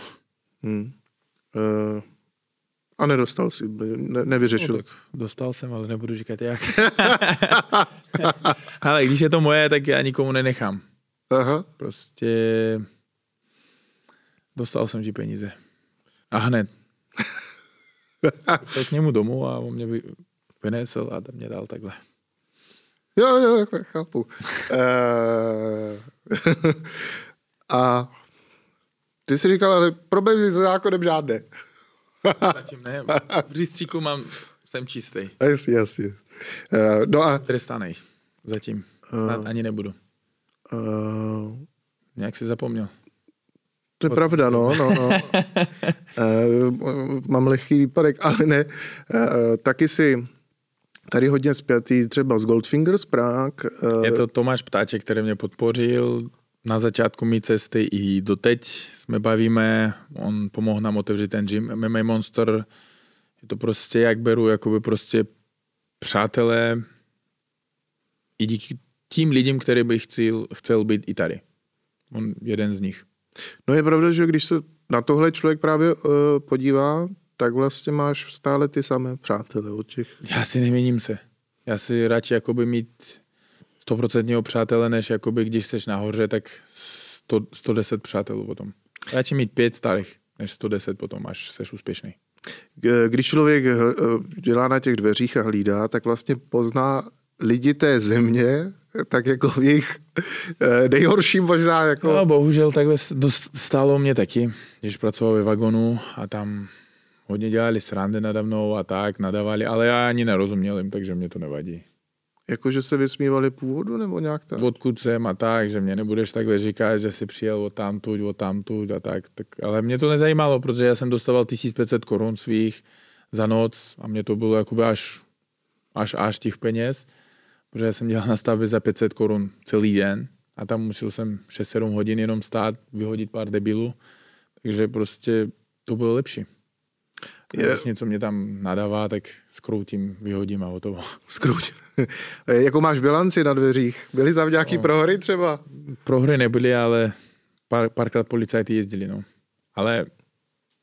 Hmm. Uh, a nedostal si, ne, nevyřešil. no tak dostal jsem, ale nebudu říkat jak. ale když je to moje, tak já nikomu nenechám. Aha. Prostě dostal jsem ti peníze. A hned. tak k němu domů a on mě vy- vynesl a mě dal takhle. Jo, jo, jako chápu. uh, a ty jsi říkal, ale problémy s zákonem žádné. Zatím ne. V rejstříku mám, jsem čistý. Jasně, jasně. Uh, no a Trestanej. Zatím. Snad ani nebudu. uh, Nějak si zapomněl. To je pravda, no, no, no. uh, mám lehký výpadek, ale ne. Uh, taky si tady hodně zpětý třeba z Goldfingers Prague. Uh, Je to Tomáš Ptáček, který mě podpořil na začátku mé cesty i doteď jsme bavíme, on pomohl nám otevřít ten gym MMA Monster. Je to prostě, jak beru, jakoby prostě přátelé i díky tím lidem, který bych chcel, chcel být i tady. On jeden z nich. No je pravda, že když se na tohle člověk právě uh, podívá, tak vlastně máš stále ty samé přátele od těch... Já si neměním se. Já si radši jakoby mít 100% přátele, než jakoby když jsi nahoře, tak 100, 110 přátelů potom. Radši mít pět starých, než 110 potom, až jsi úspěšný. Když člověk eh, dělá na těch dveřích a hlídá, tak vlastně pozná lidi té země, tak jako v jejich eh, nejhorším možná jako... No, bohužel takhle stálo mě taky, když pracoval ve vagonu a tam hodně dělali srandy nade mnou a tak, nadávali, ale já ani nerozuměl jim, takže mě to nevadí. Jako, že se vysmívali původu nebo nějak tak? Odkud jsem a tak, že mě nebudeš takhle říkat, že jsi přijel od tamtud, od tamtud a tak, tak. Ale mě to nezajímalo, protože já jsem dostával 1500 korun svých za noc a mě to bylo jakoby až, až, až těch peněz, protože já jsem dělal na stavbě za 500 korun celý den a tam musel jsem 6-7 hodin jenom stát, vyhodit pár debilů, takže prostě to bylo lepší. Je-. Když něco mě tam nadává, tak skroutím, vyhodím a hotovo. Skruť. jako máš bilanci na dveřích? Byly tam nějaký No. prohry třeba? Prohry nebyly, ale pár, párkrát policajti jezdili, no. Ale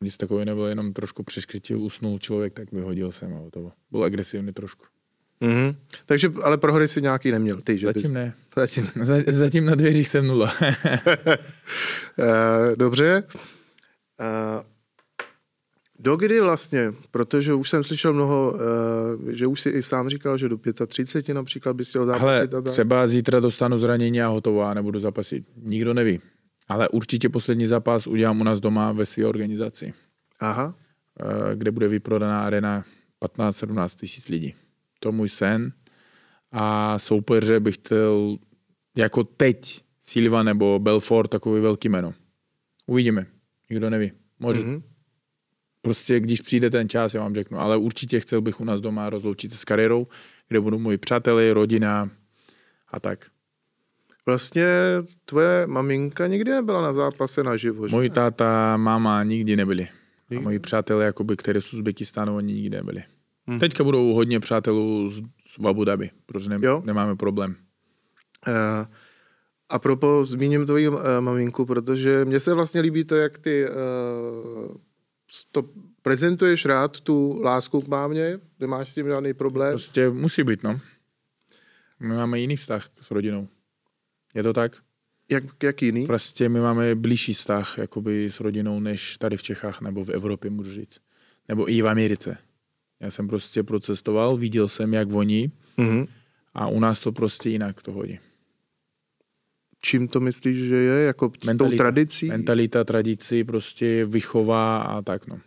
nic takového nebylo, jenom trošku přeškrytil, usnul člověk, tak vyhodil jsem a hotovo. Byl agresivní trošku. Mhm. Takže, ale prohry si nějaký neměl, ty, že? Zatím ne. Zatím. Za- Zatím na dveřích jsem nula. Eh, Dobře. Dokdy vlastně, protože už jsem slyšel mnoho, eh, že už si i sám říkal, že do 35 například bys chtěl Ale zápasit a tak. třeba zítra dostanu zranění a hotovo a nebudu zapasit. Nikdo neví. Ale určitě poslední zápas udělám u nás doma ve své organizaci, Aha. eh, kde bude vyprodaná arena 15-17 tisíc lidí. To je můj sen. A soupeře bych chtěl jako teď Silva nebo Belfort takový velký jméno. Uvidíme. Nikdo neví. Může, Mhm. Prostě když přijde ten čas, já vám řeknu, ale určitě chcel bych u nás doma rozloučit se s kariérou, kde budou moji přátelé, rodina a tak. Vlastně tvoje maminka nikdy nebyla na zápase naživo, že? Můj táta, máma nikdy nebyli. A moji přátelé, jakoby, kteří jsou z Uzbekistánu, oni nikdy nebyli. Hm. Teďka budou hodně přátelů z, z Abu Dhabi, protože ne, Jo. nemáme problém. Eh, a propo zmíním tvoji uh, maminku, protože mně se vlastně líbí to, jak ty uh, to prezentuješ rád, tu lásku k mámě, nemáš s tím žádný problém. Prostě musí být, no. My máme jiný vztah s rodinou. Je to tak? Jak, jak jiný? Prostě my máme blížší vztah jakoby s rodinou, než tady v Čechách nebo v Evropě, můžu říct. Nebo i v Americe. Já jsem prostě procestoval, viděl jsem, jak voní Mhm. a u nás to prostě jinak to hodí. Čím to myslíš, že je? Jako tou Mentalita. tradicí? Mentalita, tradici, prostě vychová a tak no.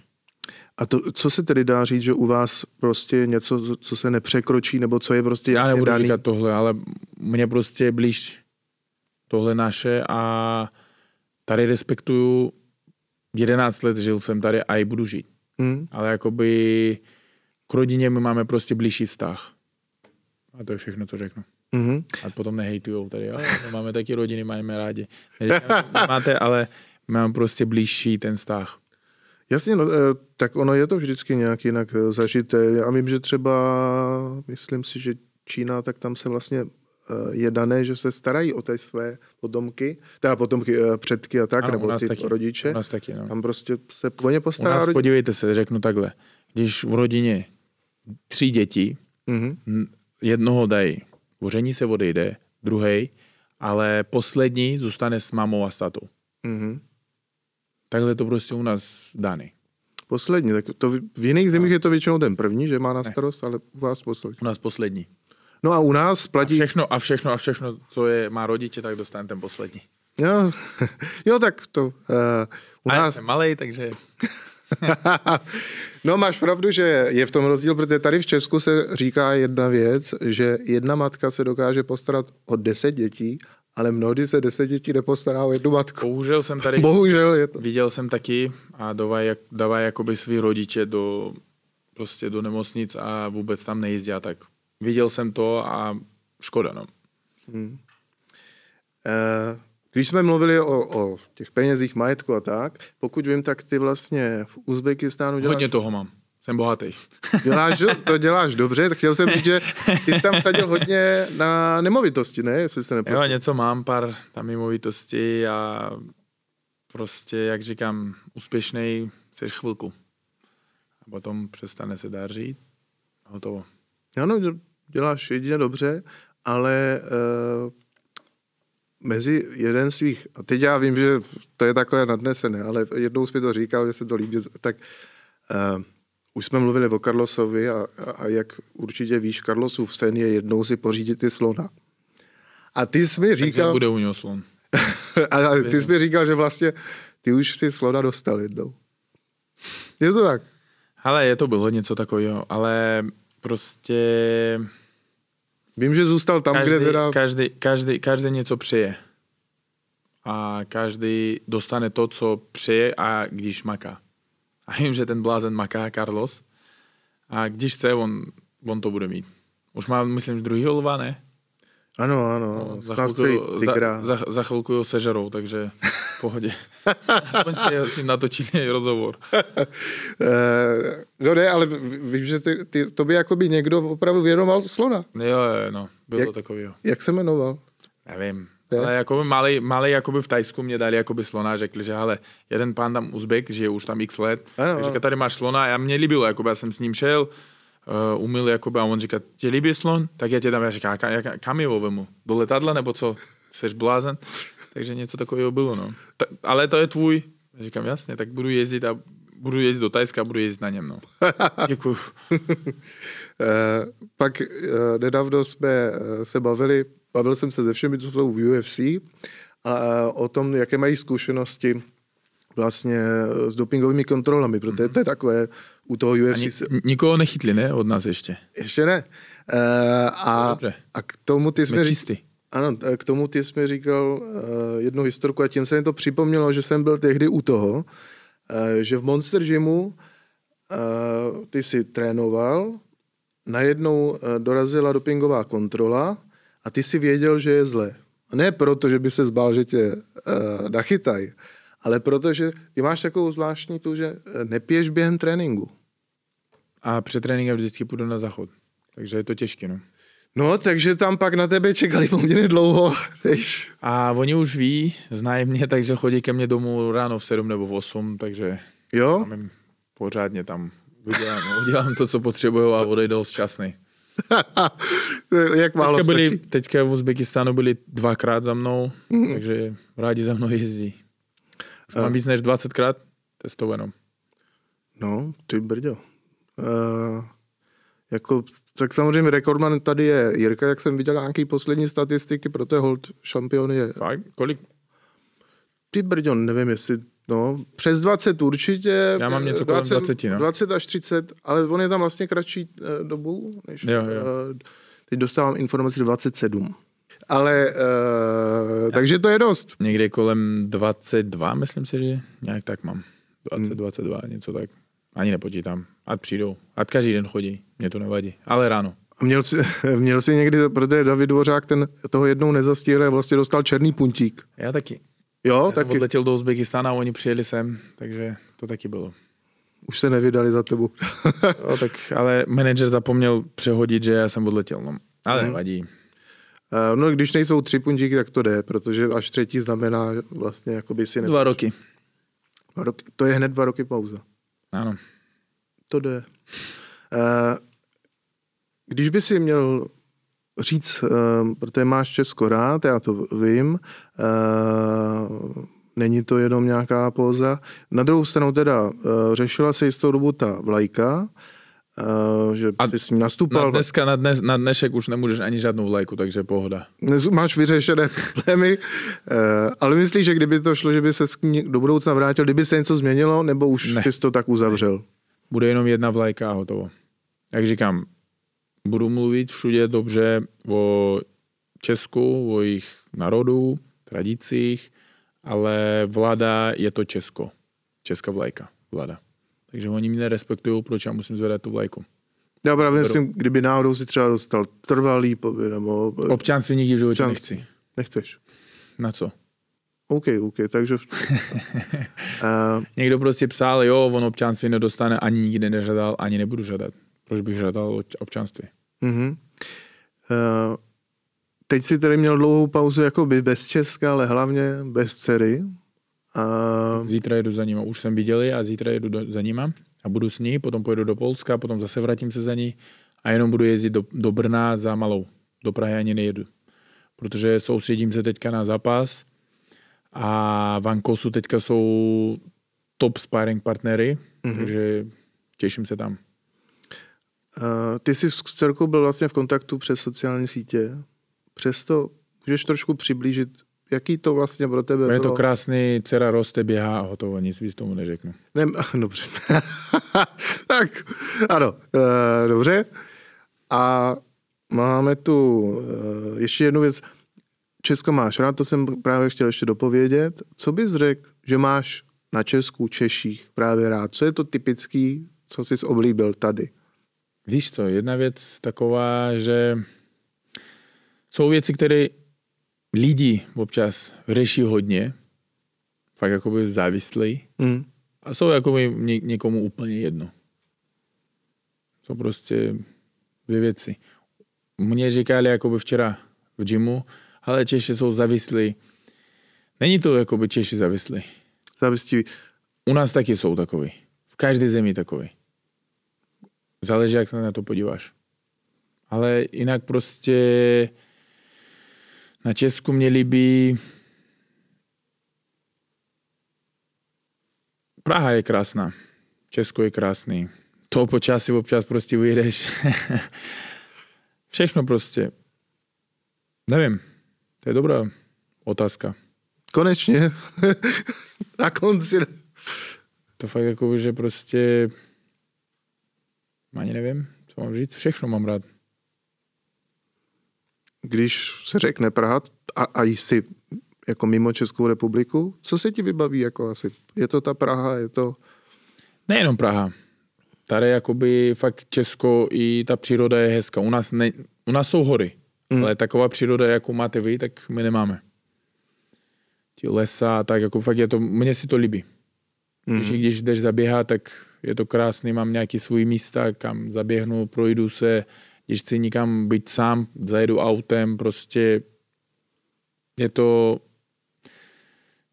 A to, co se tedy dá říct, že u vás prostě něco, co se nepřekročí, nebo co je prostě Já nebudu daný? říkat tohle, ale mně prostě je blíž tohle naše a tady respektuju 11 let žil jsem tady a i budu žít. Hm? Ale jakoby k rodině my máme prostě blížší vztah. A to je všechno, co řeknu. Mhm. A potom nehejtujou tady, jo, máme taky rodiny, máme rádi. Neříkám, máte, ale my máme prostě blížší ten vztah. Jasně, no, eh, tak ono je to vždycky nějak jinak eh, zažité. Já vím, že třeba, myslím si, že Čína, tak tam se vlastně eh, je dané, že se starají o té své potomky, teda potomky, předky a tak, Ano, u nebo nás ty taky. rodiče. U nás taky, no. Tam prostě se o ně U postará nás, rodina. podívejte se, řeknu takhle. Když v rodině tři děti, Mhm. n- jednoho dají, ožení se odejde, druhý, ale poslední zůstane s mámou a s tatou. Mhm. Takhle to prostě u nás daný. Poslední, tak to v jiných zemích je to většinou ten první, že má na starost, ale u vás poslední. U nás poslední. No a u nás A platí... všechno, a všechno, a všechno, co je, má rodiče, tak dostane ten poslední. Jo, jo tak to... Uh, u A já nás... jsem malej, takže no máš pravdu, že je v tom rozdíl, protože tady v Česku se říká jedna věc, že jedna matka se dokáže postarat o deset dětí, ale mnohdy se deset dětí nepostará o jednu matku. bohužel jsem tady Bohužel je to. viděl jsem taky a dávají, jak- dávají jakoby svý rodiče do, prostě do nemocnic a vůbec tam nejezdí a tak. Viděl jsem to a škoda, no. Eh, Když jsme mluvili o, o těch penězích, majetku a tak, pokud vím, tak ty vlastně v Uzbekistánu děláš, Hodně toho mám. Jsem bohatý. děláš, to děláš dobře, tak chtěl jsem říct, že ty jsi tam vsadil hodně na nemovitosti, ne? Jestli se nepletu. Jo, něco mám, pár tam mimovítosti a prostě, jak říkám, úspěšnej seš chvilku. A potom přestane se dařit. Hotovo. Ano, dě- děláš jedině dobře, ale uh, mezi jeden svých, a teď já vím, že to je takové nadnesené, ale jednou jsi mi to říkal, že se to líbí, tak uh, už jsme mluvili o Carlosovi a, a, a jak určitě víš, Carlosův sen je jednou si pořídit ty slona. A ty jsi mi Takže říkal, bude u něho slon. a, a ty jsi mi říkal, že vlastně ty už si slona dostal jednou. Je to tak? Ale je to bylo něco takového, ale prostě Vím, že zůstal tam, každý, kde teda... každý, každý, každý něco přeje. A každý dostane to, co přeje a když maká. A vím, že ten blázen maká, Carlos. A když chce, on, on to bude mít. Už má, myslím, druhýho lva, ne? Ano, ano, No, za, chvilku, tygra. za, za, za chvilku ho sežerou, takže v pohodě. Aspoň jste s ním natočili rozhovor. Eh, no ne, ale vím, že ty, ty, to by jakoby někdo opravdu věnoval slona. Jo, jo, no, bylo Jak- Jak? takového. Jak se jmenoval? Nevím. Ne? Ale jakoby malý, malý jakoby v Tajsku mě dali jakoby slona, řekli, že hele, jeden pán tam Uzbek, žije už tam x let, Ano, tak říká, ano. tady máš slona a mě líbilo, jakoby já jsem s ním šel, uh, umil jakoby a on říká, tě líbí slon? Tak já tě dám, já říkám, "Ka- jak, kam je vemu? Do letadla nebo co? Jsi blázen? Takže něco takového bylo, no. Ta, ale to je tvůj. Já říkám, jasně, tak budu jezdit a budu jezdit do Tajska a budu jezdit na něm, no. Děkuju. Eh, pak eh, nedávno jsme eh, se bavili, bavil jsem se se všemi, co jsou v UFC, a eh, o tom, jaké mají zkušenosti vlastně s dopingovými kontrolami, protože to je takové u toho UFC. ni, se- nikoho nechytli, ne? Od nás ještě. Ještě ne. Eh, a, Dobře. a k tomu ty jsme Jsme. Ano, k tomu ty jsi mi říkal uh, jednu historku a tím se mi to připomnělo, že jsem byl tehdy u toho, uh, že v Monster Gymu uh, ty si trénoval, najednou uh, dorazila dopingová kontrola a ty si věděl, že je zlé. A ne proto, že by se zbál, že tě uh, nachytají, ale protože ty máš takovou zvláštní tu, že eh, nepiješ během tréninku. A před tréninkem vždycky půjdu na záchod. Takže je to těžké, no. No, takže tam pak na tebe čekali poměrně dlouho. Tež. A oni už ví, znají mě, takže chodí ke mně domů ráno v 7 nebo v 8, takže Jo? tam jim pořádně tam udělám, udělám to, co potřebuju a odejdou šťastný. Jak málo Teďka, byli, teďka v Uzbekistánu byli dvakrát za mnou, mm. takže rádi za mnou jezdí. Už mám víc než 20krát testovanou. No, ty brďo. Uh, jako, tak samozřejmě rekordman tady je Jirka, jak jsem viděl nějaký poslední statistiky, proto je hold šampion je. Fakt? Kolik? Ty brďo, nevím jestli, no, přes 20 určitě. Já mám něco kolem 20, no. 20 až 30, ale on je tam vlastně kratší uh, dobu, než, Jo, jo. Uh, teď dostávám informaci 27. Ale, uh, takže to je dost. Někde kolem 22, myslím si, že nějak tak mám. 20, 22, něco tak. Ani nepočítám. Ať přijdou. Ať každý den chodí. Mě to nevadí. Ale ráno. A měl jsi, měl jsi někdy, protože David Dvořák ten toho jednou nezastihl a vlastně dostal černý puntík. Já taky. Jo, Já jsem taky. odletěl do Uzbekistána a oni přijeli sem, takže to taky bylo. Už se nevydali za tebou. Jo, tak, ale manažer zapomněl přehodit, že já jsem odletěl. No. Ale nevadí. Eh, no, když nejsou tři puntíky, tak to jde, protože až třetí znamená vlastně, jako by si ne... Dva roky. Dva roky. To je hned dva roky pauza. Ano. To jde. Eh, Když by si měl říct, eh, protože máš Česko rád, já to vím, není to jenom nějaká póza. Na druhou stranu teda řešila se jistou dobu ta vlajka, že A ty jsi ní Na nastupal, dneska, na, dnes, na dnešek už nemůžeš ani žádnou vlajku, takže pohoda. Dnes máš vyřešené problémy, eh, ale myslíš, že kdyby to šlo, že by se s do budoucna vrátil, kdyby se něco změnilo, nebo už Ne. bys to tak uzavřel? Bude jenom jedna vlajka a hotovo. Jak říkám, budu mluvit všude dobře o Česku, o jejich národu, tradicích, ale vláda je to Česko. Česká vlajka, vláda. Takže oni mě nerespektují, proč já musím zvedat tu vlajku. Já právě myslím, kdyby náhodou si třeba dostal trvalý pobyt, nebo Občanství nikdy v životě Občanství. nechci. nechceš. Na co? OK, OK, takže... uh, Někdo prostě psal, jo, on občanství nedostane, ani nikdy nežadal, ani nebudu žádat. Proč bych žádal obč- občanství? uh, uh, teď si tady měl dlouhou pauzu jako by bez Česka, ale hlavně bez dcery. Uh, Zítra jedu za nima, už jsem viděli a zítra jedu do, za nima a budu s ní, potom pojedu do Polska, potom zase vrátím se za ní a jenom budu jezdit do, do Brna za malou. Do Prahy ani nejedu. Protože soustředím se teďka na zápas a v Ankosu teďka jsou top sparring partnery, mm-hmm. takže těším se tam. uh, ty jsi s dcerkou byl vlastně v kontaktu přes sociální sítě. Přesto můžeš trošku přiblížit, jaký to vlastně pro tebe Je bylo? to krásný, dcera roste, běhá a hotovo, nic víc tomu neřeknu. Ne, dobře. tak, ano, e, dobře. A máme tu e, ještě jednu věc. Česko máš rád, to jsem právě chtěl ještě dopovědět. Co bys řekl, že máš na Česku, Češích právě rád? Co je to typický, co jsi oblíbil tady? Víš co, jedna věc taková, že jsou věci, které lidi občas řeší hodně, fakt jakoby závislí Hmm. a jsou jakoby ně, někomu úplně jedno. Jsou prostě dvě věci. Mně říkali jakoby včera v gymu, ale Češi jsou závislí. Není to jakoby Češi závislí. Závistivý. U nás taky jsou takový. V každé zemi takový. Záleží, jak se na to podíváš. Ale jinak prostě na Česku mě líbí Praha je krásná. Česko je krásný. To počasí občas prostě vyjdeš. Všechno prostě. Nevím. To je dobrá otázka. Konečně. na konci. To fakt jako, že prostě ani nevím, co mám říct, všechno mám rád. Když se řekne Praha a, a jsi jako mimo Českou republiku, co se ti vybaví jako asi? Je to ta Praha, je to... Nejenom Praha. Tady jakoby fakt Česko i ta příroda je hezká. U nás, ne, u nás jsou hory, Mm. ale taková příroda, jako máte vy, tak my nemáme. Ti lesa, tak jako fakt je to, mně si to líbí. Mm. Když, když jdeš zaběhat, tak je to krásný, mám nějaký svůj místa, kam zaběhnu, projdu se, když chci nikam být sám, zajedu autem, prostě je to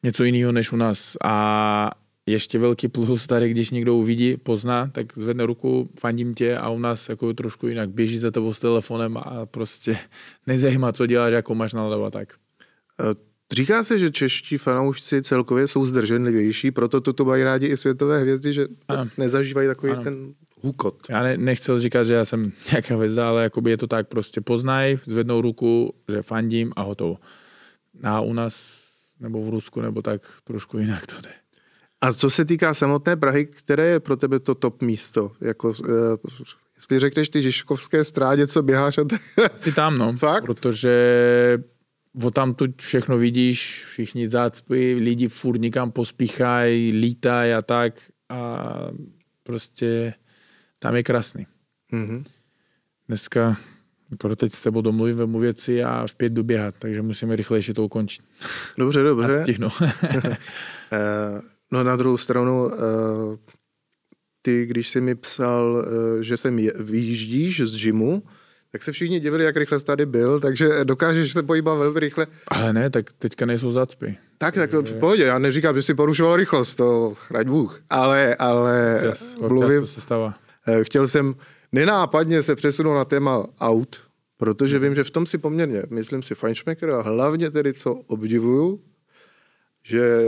něco jiného než u nás. A ještě velký plus tady, když někdo uvidí, pozná, tak zvedne ruku, fandím tě a u nás jako trošku jinak běží za tebou s telefonem a prostě nezajímá, co děláš, jako máš nalevo tak. E, Říká se, že čeští fanoušci celkově jsou zdrženlivější, proto toto mají rádi i světové hvězdy, že ano. nezažívají takový ano. ten hukot. Já ne, nechcel říkat, že já jsem nějaká hvězda, ale jakoby je to tak, prostě poznaj, zvednou ruku, že fandím a hotovo. A u nás, nebo v Rusku, nebo tak trošku jinak to jde. A co se týká samotné Prahy, které je pro tebe to top místo? Jako, uh, jestli řekneš ty Žižkovské strádě, co běháš a tak... Asi tam, no. Fakt? Protože o tam tu všechno vidíš, všichni zácpy, lidi furt někam pospíchají, lítají a tak a prostě tam je krásný. Mm-hmm. Dneska jako teď s tebou domluvím, vemu věci a v pět jdu běhat, takže musíme rychlejší to ukončit. Dobře, dobře. A stihnu. Eh, no na druhou stranu, eh, ty, když jsi mi psal, eh, že sem vyjíždíš z gymu, tak se všichni divili, jak rychle jsi tady byl, takže dokážeš se pohybovat velmi rychle. Ale ne, tak teďka nejsou zacpy. Tak, tak v pohodě, já neříkám, že jsi porušoval rychlost, to chraň Bůh, ale, ale občas, mluvím, se stává. Eh, chtěl jsem nenápadně se přesunout na téma aut, protože vím, že v tom si poměrně, myslím si, Feinschmecker a hlavně tedy, co obdivuju, že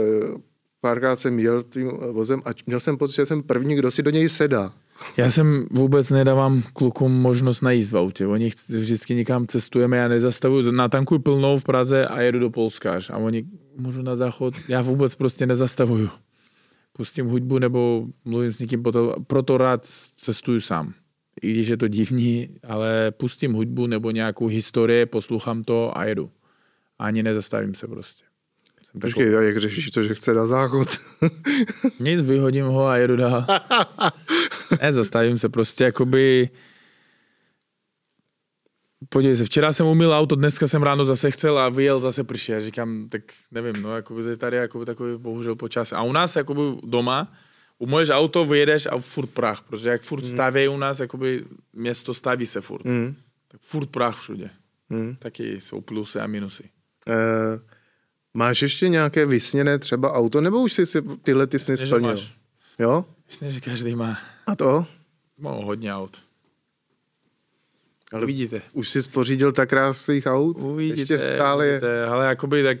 párkrát jsem jel tím vozem a měl jsem pocit, že jsem první, kdo si do něj sedá. Já jsem vůbec nedávám klukům možnost najíst v autě. Oni vždycky někam cestujeme, já nezastavuju, natankuju plnou v Praze a jedu do Polska. A oni můžu na záchod, já vůbec prostě nezastavuju. Pustím hudbu nebo mluvím s někým, proto rád cestuju sám. I když je to divný, ale pustím hudbu nebo nějakou historii, poslouchám to a jedu. Ani nezastavím se prostě. Jsem Počkej, takový... jak řešíš to, že chce na záchod? Nic, vyhodím ho a jedu dál. ne, zastavím se prostě jakoby... Podívej se, včera jsem umyl auto, dneska jsem ráno zase chcel a vyjel zase prší. Já říkám, tak nevím, no, jakoby tady jakoby takový bohužel počas. A u nás jakoby doma, umoješ auto, vyjedeš a furt prach, protože jak furt mm. staví u nás, jakoby město staví se furt. Mm. Tak furt prach všude. Mm. Taky jsou plusy a minusy. Uh, máš ještě nějaké vysněné třeba auto, nebo už jsi si tyhle ty sny splnil? Jo? Myslím, že každý má. A to? Mám hodně aut. Ale Uvidíte. Už jsi spořídil tak krásných aut? Uvidíte. Ještě stále uvidíte. je. Ale jakoby tak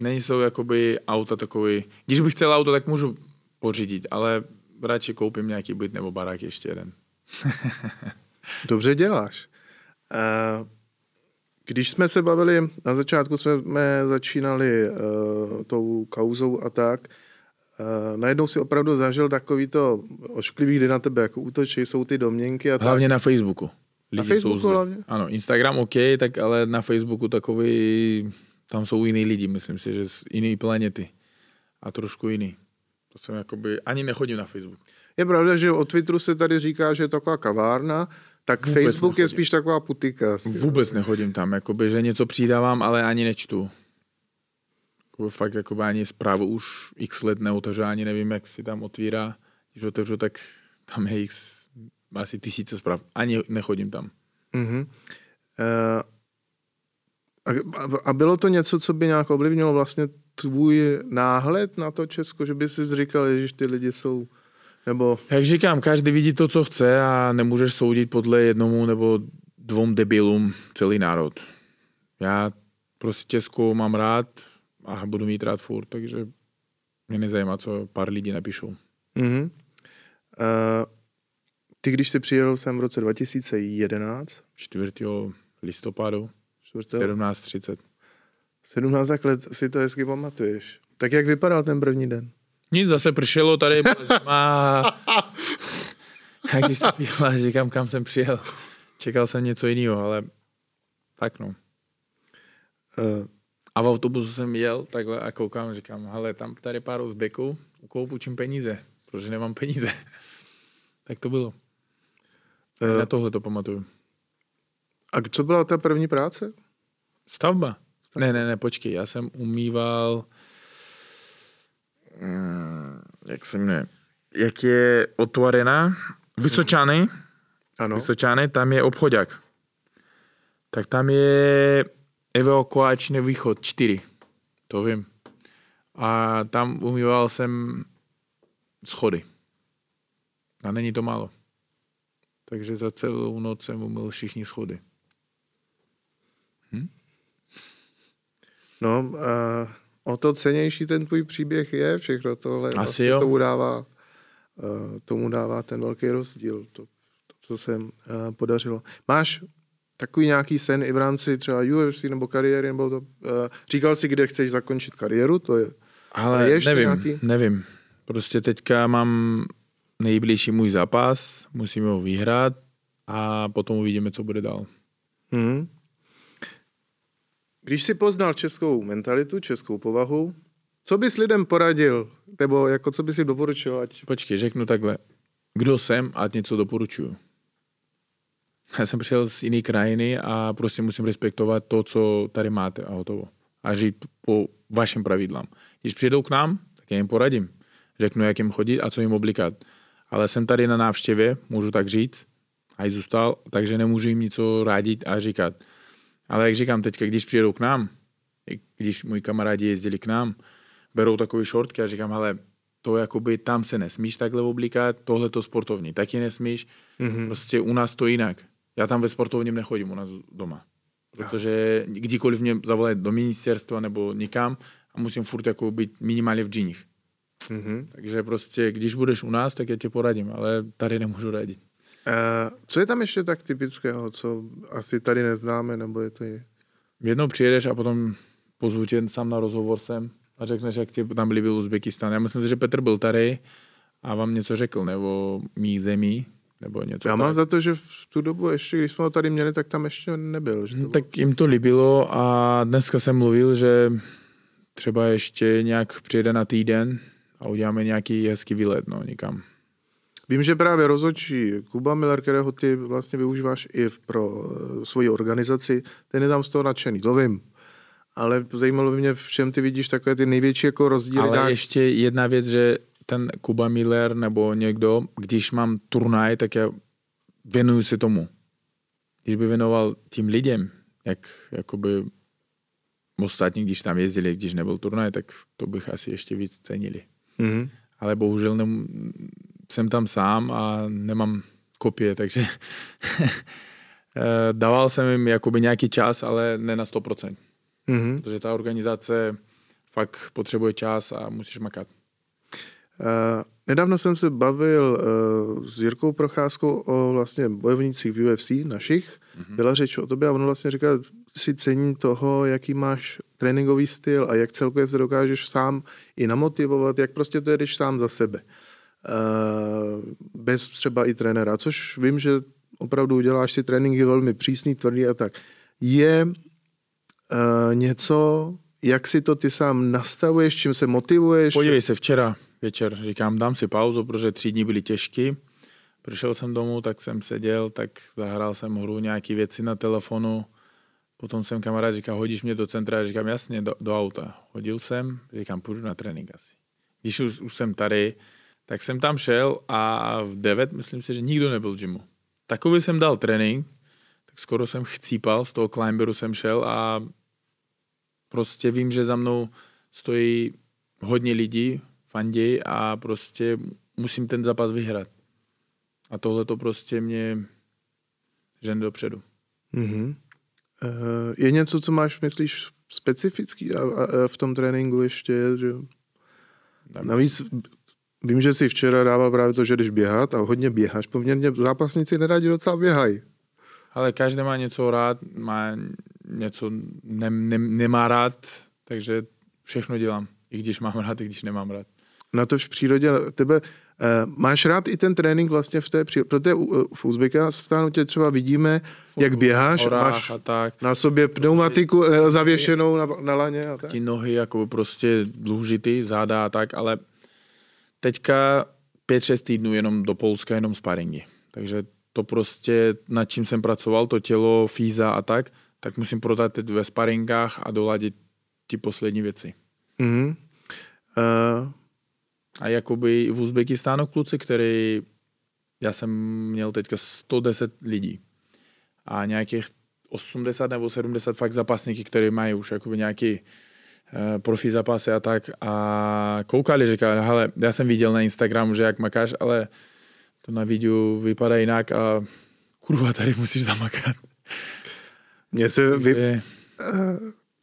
nejsou jakoby auta takový. Když bych chtěl auto, tak můžu pořídit, ale radši koupím nějaký byt nebo barák ještě jeden. Dobře děláš. Když jsme se bavili, na začátku jsme začínali uh, tou kauzou a tak, najednou si opravdu zažil takovýto ošklivý, kdy na tebe jako útočí, jsou ty domněnky a tak. Hlavně na Facebooku. Lidi na Facebooku jsou hlavně? Ano, Instagram OK, tak ale na Facebooku takový, tam jsou jiný lidi, myslím si, že z jiný planety. A trošku jiný. To jsem jakoby, ani nechodím na Facebook. Je pravda, že o Twitteru se tady říká, že je taková kavárna, tak Vůbec Facebook nechodím. je spíš taková putika. Vůbec nechodím tam, jakoby, že něco přidávám, ale ani nečtu fakt jako ani zprávu už x let neotevřu, ani nevím, jak si tam otvírá. Když otevřu, tak tam je x, asi tisíce zpráv. Ani nechodím tam. Uh-huh. Uh, a, a bylo to něco, co by nějak ovlivnilo vlastně tvůj náhled na to Česko, že by si říkal, že ty lidi jsou nebo... Jak říkám, každý vidí to, co chce a nemůžeš soudit podle jednomu nebo dvou debilům celý národ. Já prostě Česko mám rád, a budu mít rád furt, takže mě nezajímá, co pár lidí napíšou. Mm-hmm. Uh, ty, když jsi přijel sem v roce 2011? 4. listopadu 17.30. 17 let si to hezky pamatuješ. Tak jak vypadal ten první den? Nic, zase pršelo tady, zima. A když jsem přijel, říkám, kam jsem přijel. Čekal jsem něco jiného, ale tak no. Uh, a v autobusu jsem jel takhle a koukám, říkám, hele, tam tady pár Uzbeků, u koho půjčím peníze, protože nemám peníze. tak to bylo. Uh, Na tohle to pamatuju. A co byla ta první práce? Stavba. Stavba. Ne, ne, ne, počkej, já jsem umýval jak se jmenuje, jak je otvorená, Vysočany, Ano. Vysočány, tam je obchodák. Tak tam je evakuační východ 4. To vím. A tam umýval jsem schody. A není to málo. Takže za celou noc jsem umyl všichni schody. No, a o to cenější ten tvůj příběh je, všechno tohle Asi vlastně jo. tomu dává, eh, tomu dává ten velký rozdíl, to, to co se eh, podařilo. Máš takový nějaký sen i v rámci třeba UFC nebo kariéry, nebo to, eh, říkal jsi, kde chceš zakončit kariéru, to je, Ale je ještě nevím, nějaký? nevím. Prostě teďka mám nejbližší můj zápas, musíme ho vyhrát a potom uvidíme, co bude dál. hmm. Když jsi poznal českou mentalitu, českou povahu, co bys lidem poradil, nebo jako co bys jim doporučil, ať Počkej, řeknu takhle. Kdo jsem a něco doporučuju. Já jsem přišel z jiné krajiny a prostě musím respektovat to, co tady máte a hotovo. A žít po vašim pravidlám. Když přijdou k nám, tak já jim poradím. Řeknu, jak jim chodit a co jim oblikat. Ale jsem tady na návštěvě, můžu tak říct, a i zůstal, takže nemůžu jim něco rádit a říkat. Ale jak říkám teďka, když přijedou k nám, když moji kamarádi jezdili k nám, berou takové šortky a říkám, ale to jakoby tam se nesmíš takhle oblíkat, tohle to sportovní taky nesmíš, mm-hmm. prostě u nás to jinak. Já tam ve sportovním nechodím u nás doma. Protože kdykoliv mě zavolají do ministerstva nebo nikam a musím furt jako být minimálně v džíních. mm-hmm. Takže prostě, když budeš u nás, tak já tě poradím, ale tady nemůžu radit. Uh, co je tam ještě tak typického, co asi tady neznáme, nebo je to je... Jednou přijedeš a potom pozvu tě sám na rozhovor sem a řekneš, jak tě tam líbil Uzbekistán. Já myslím, že Petr byl tady a vám něco řekl, nebo mých zemí, nebo něco Já mám tak. za to, že v tu dobu ještě, když jsme ho tady měli, tak tam ještě nebyl. Že to bylo... tak jim to líbilo a dneska jsem mluvil, že třeba ještě nějak přijede na týden a uděláme nějaký hezký výlet, no, někam. Vím, že právě rozhodčí Kuba Miller, kterého ty vlastně využíváš i pro eh, svoji organizaci, ten je tam z toho nadšený, to vím. Ale zajímalo by mě, v čem ty vidíš takové ty největší jako rozdíly. Ale nějak- ještě jedna věc, že ten Kuba Miller nebo někdo, když mám turnaj, tak já věnuju se tomu. Když by věnoval tím lidem, jak jakoby ostatní, když tam jezdili, když nebyl turnaj, tak to bych asi ještě víc cenili. Mhm. Ale bohužel nem, jsem tam sám a nemám kopie, takže eh, dával jsem jim jakoby nějaký čas, ale ne na 100%. Mhm. Protože ta organizace fakt potřebuje čas a musíš makat. Uh, nedávno jsem se bavil uh, s Jirkou Procházkou o vlastně bojovnících v UFC našich. Mm-hmm. Byla řeč o tobě a on vlastně říkal, si cení toho, jaký máš tréninkový styl a jak celkově se dokážeš sám i namotivovat, jak prostě to jedeš sám za sebe. Uh, bez třeba i trenéra, což vím, že opravdu uděláš si tréninky velmi přísný, tvrdý a tak. Je něco, jak si to ty sám nastavuješ, čím se motivuješ? Podívej se, včera večer říkám, dám si pauzu, protože tři dny byly těžký. Přišel jsem domů, tak jsem seděl, tak zahrál jsem hru, nějaké věci na telefonu. Potom jsem kamarád říkal, hodíš mě do centra, říkám, jasně, do, do auta. Hodil jsem, říkám, půjdu na trénink asi. Když už, už jsem tady, tak jsem tam šel a v 9, myslím si, že nikdo nebyl v gymu. Takový jsem dal trénink, tak skoro jsem chcípal, z toho climberu jsem šel a prostě vím, že za mnou stojí hodně lidí, fandí a prostě musím ten zápas vyhrát. A tohle to prostě mě žen dopředu. Mm-hmm. Je něco, co máš, myslíš, specifický a, a, a v tom tréninku ještě je, že navíc vím, že si včera dával právě to, že jdeš běhat a hodně běháš. Poměrně zápasníci nerádi docela běhají. Ale každý má něco rád, má něco ne, ne, nemá rád, takže všechno dělám. I když mám rád, i když nemám rád. Na to v přírodě tebe Uh, máš rád i ten trénink vlastně v té přírodě, protože u- v Uzbekistánu tě třeba vidíme, jak běháš, máš a tak. na sobě pneumatiku eh, zavěšenou na, na laně a tak. Ty nohy jako prostě dlužitý, záda a tak, ale teďka 5-6 týdnů jenom do Polska, jenom sparingy. Takže to prostě, nad čím jsem pracoval, to tělo, fíza a tak, tak musím prodat teď ve sparingách a doladit ty poslední věci. Mm-hmm. Uh, A jakoby v Uzbekistánu kluci, který já jsem měl teďka 110 lidí a nějakých 80 nebo 70 fakt zápasníky, které mají už jakoby nějaký uh, profi zápasy a tak a koukali, říkali, hele, já jsem viděl na Instagramu, že jak makáš, ale to na videu vypadá jinak a kurva, tady musíš zamakat. Mně se vy... Že,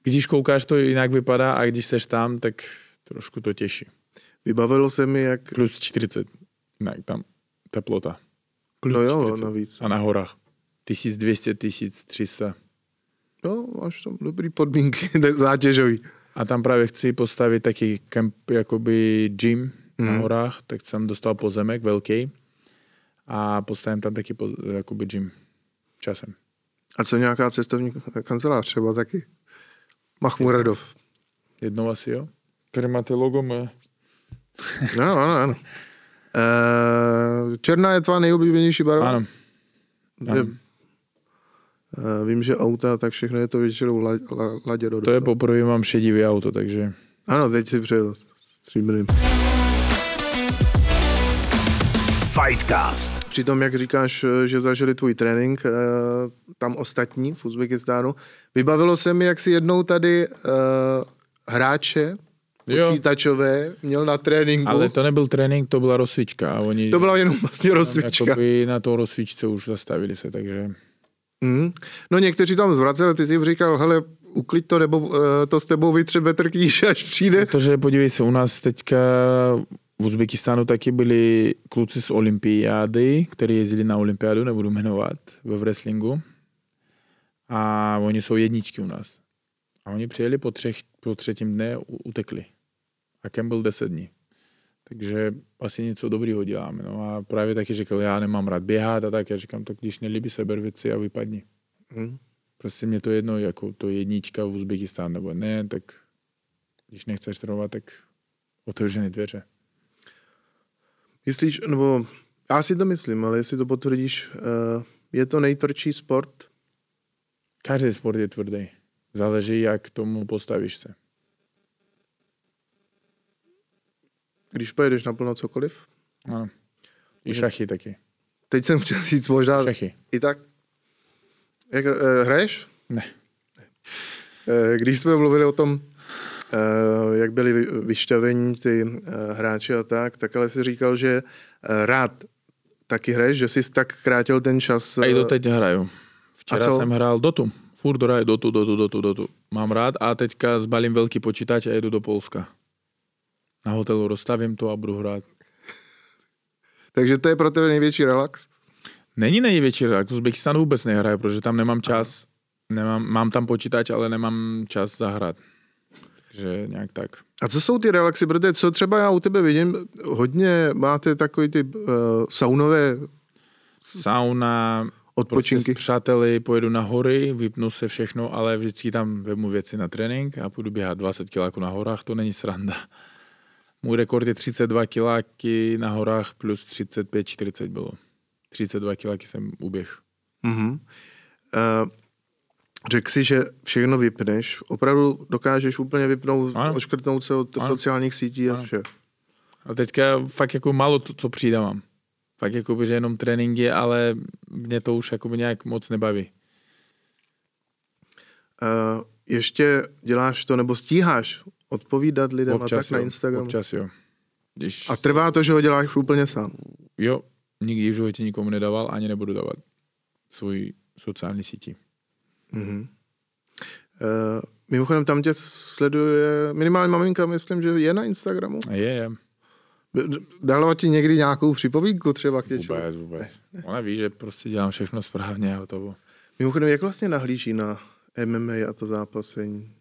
když koukáš, to jinak vypadá a když seš tam, tak trošku to těší. Vybavilo se mi, jak... Plus 40, ne, tam teplota. Plus No jo, 40. navíc. A na horách. 1200, 1300. No, máš tam dobrý podmínky, tak zátěžový. A tam právě chci postavit taky kemp, jakoby gym na Mhm. horách, tak jsem dostal pozemek velký a postavím tam taky po, jakoby gym časem. A co nějaká cestovní kancelář třeba taky? Machmuradov. Jednou asi jo. Tady máte logo mé. No, ano, ano. Uh, černá je tvá nejoblíbenější barva? Ano, ano. Eh, vím, že auta, tak všechno je to většinou la, la, ladě do to je poprvé mám šedivý auto, takže Ano, teď si přejel stříbrným. Fightcast. Přitom, jak říkáš, eh, že zažili tvůj trénink, eh, tam ostatní v Uzbekistánu, vybavilo se mi, jak si jednou tady eh, hráče. Počítačové měl na tréninku. ale to nebyl trénink, to byla rozcvička a oni to byla jenom vlastně rozcvička. jakoby na to rozcvičce už zastavili se, takže Mm. No někteří tam zvraceli, ty jsi jim říkal, hele, uklid to, nebo uh, to s tebou vytřebe trkníš, až přijde. Protože podívej se, u nás teďka v Uzbekistánu taky byli kluci z olympiády, kteří jezdili na olympiádu, nebudu jmenovat, ve wrestlingu. A oni jsou jedničky u nás. A oni přijeli po, třech, po třetím dne, utekli. A Kem byl 10 dní. Takže asi něco dobrýho děláme. No a právě taky říkal, já nemám rád běhat a tak. Já říkám, tak když nelíbí se, věci a vypadni. Mm. Prostě mě to jedno, jako to jednička v Uzbekistánu nebo ne, tak když nechceš trénovat, tak otevřené dveře. Myslíš, nebo já si to myslím, ale jestli to potvrdíš, uh, je to nejtvrdší sport? Každý sport je tvrdý. Záleží, jak k tomu postavíš se. Když pojedeš naplno cokoliv? Ano. I šachy taky. Teď jsem chtěl říct možná Šachy. i tak. Jak, uh, hraješ? Ne. Eh, Když jsme mluvili o tom, eh, jak byli vy- vyšťavení ty eh, hráči a tak, tak ale si říkal, že eh, rád taky hraješ, že jsi tak krátil ten čas. A i eh, doteď hraju. Včera jsem hrál Dotu. Furt hraju Dotu, Dotu, Dotu, Dotu. Mám rád a teďka zbalím velký počítač a jedu do Polska. Na hotelu rozstavím to a budu hrát. Takže to je pro tebe největší relax? Není největší relax. V Uzbekistánu vůbec nehraju, protože tam nemám čas. Nemám, mám tam počítač, ale nemám čas zahrát. Takže nějak tak. A co jsou ty relaxy? Protože co třeba já u tebe vidím, hodně máte takový ty uh, saunové Sauna, odpočinky. Prostě s přáteli pojedu na hory, vypnu se všechno, ale vždycky tam vemu věci na trénink a půjdu běhat 20 kiláků na horách, to není sranda. Můj rekord je 32 kiláky na horách plus 35-40 bylo. 32 kiláky jsem uběh. Mhm. Uh, řekl si, že všechno vypneš. Opravdu dokážeš úplně vypnout, Ano. oškrtnout se od Ano. sociálních sítí a vše. A teďka fakt jako málo to, co přidávám. Fakt jako že jenom tréninky, ale mě to už jako nějak moc nebaví. Uh, ještě děláš to, nebo stíháš odpovídat lidem a tak na jo, Instagramu. občas jo. Když A trvá to, že ho děláš úplně sám. Jo, nikdy v životě nikomu nedával, ani nebudu dávat svůj sociální síti. Mhm. Uh, mimochodem tam tě sleduje minimálně maminka, myslím, že je na Instagramu. Je, je. Dala ti někdy nějakou připomínku třeba k něčemu? Vůbec, vůbec. Ona ví, že prostě dělám všechno správně a hotovo. Mimochodem, jak vlastně nahlíží na MMA a to zápasení?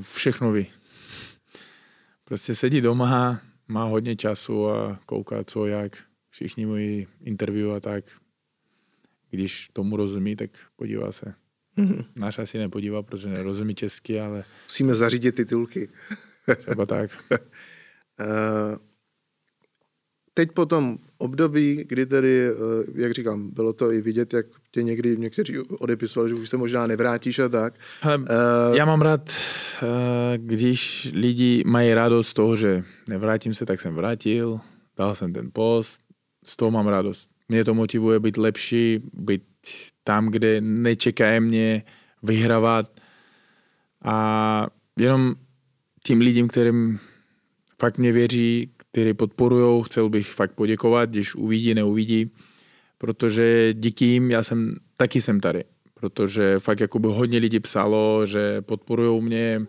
Všechno ví. Prostě sedí doma, má hodně času a kouká co, jak. Všichni moji interview a tak. Když tomu rozumí, tak podívá se. Mhm. Náš asi nepodívá, protože nerozumí česky, ale Musíme zařídit titulky. třeba tak. Eh, Teď po tom období, kdy tedy, eh, jak říkám, bylo to i vidět, jak tě někdy někteří odepisovali, že už se možná nevrátíš a tak. Hele, Eh, Já mám rád, eh, když lidi mají radost z toho, že nevrátím se, tak jsem vrátil, dal jsem ten post, z toho mám radost. mě to motivuje být lepší, být tam, kde nečekají mě vyhrávat a jenom tím lidem, kterým fakt mě věří, kteří podporují, chcel bych fakt poděkovat, když uvidí, neuvidí, protože díky jim já jsem, taky jsem tady, protože fakt jakoby hodně lidí psalo, že podporují mě,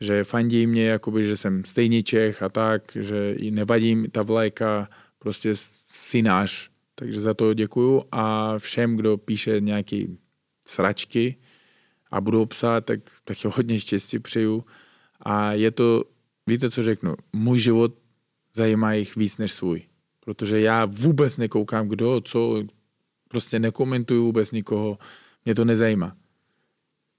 že fandí mě, jakoby, že jsem stejný Čech a tak, že i nevadí ta vlajka, prostě si náš. Takže za to děkuju a všem, kdo píše nějaký sračky a budou psát, tak, tak je hodně štěstí přeju. A je to, víte, co řeknu, můj život zajímá jich víc než svůj. Protože já vůbec nekoukám, kdo, co, prostě nekomentuju vůbec nikoho, mě to nezajímá.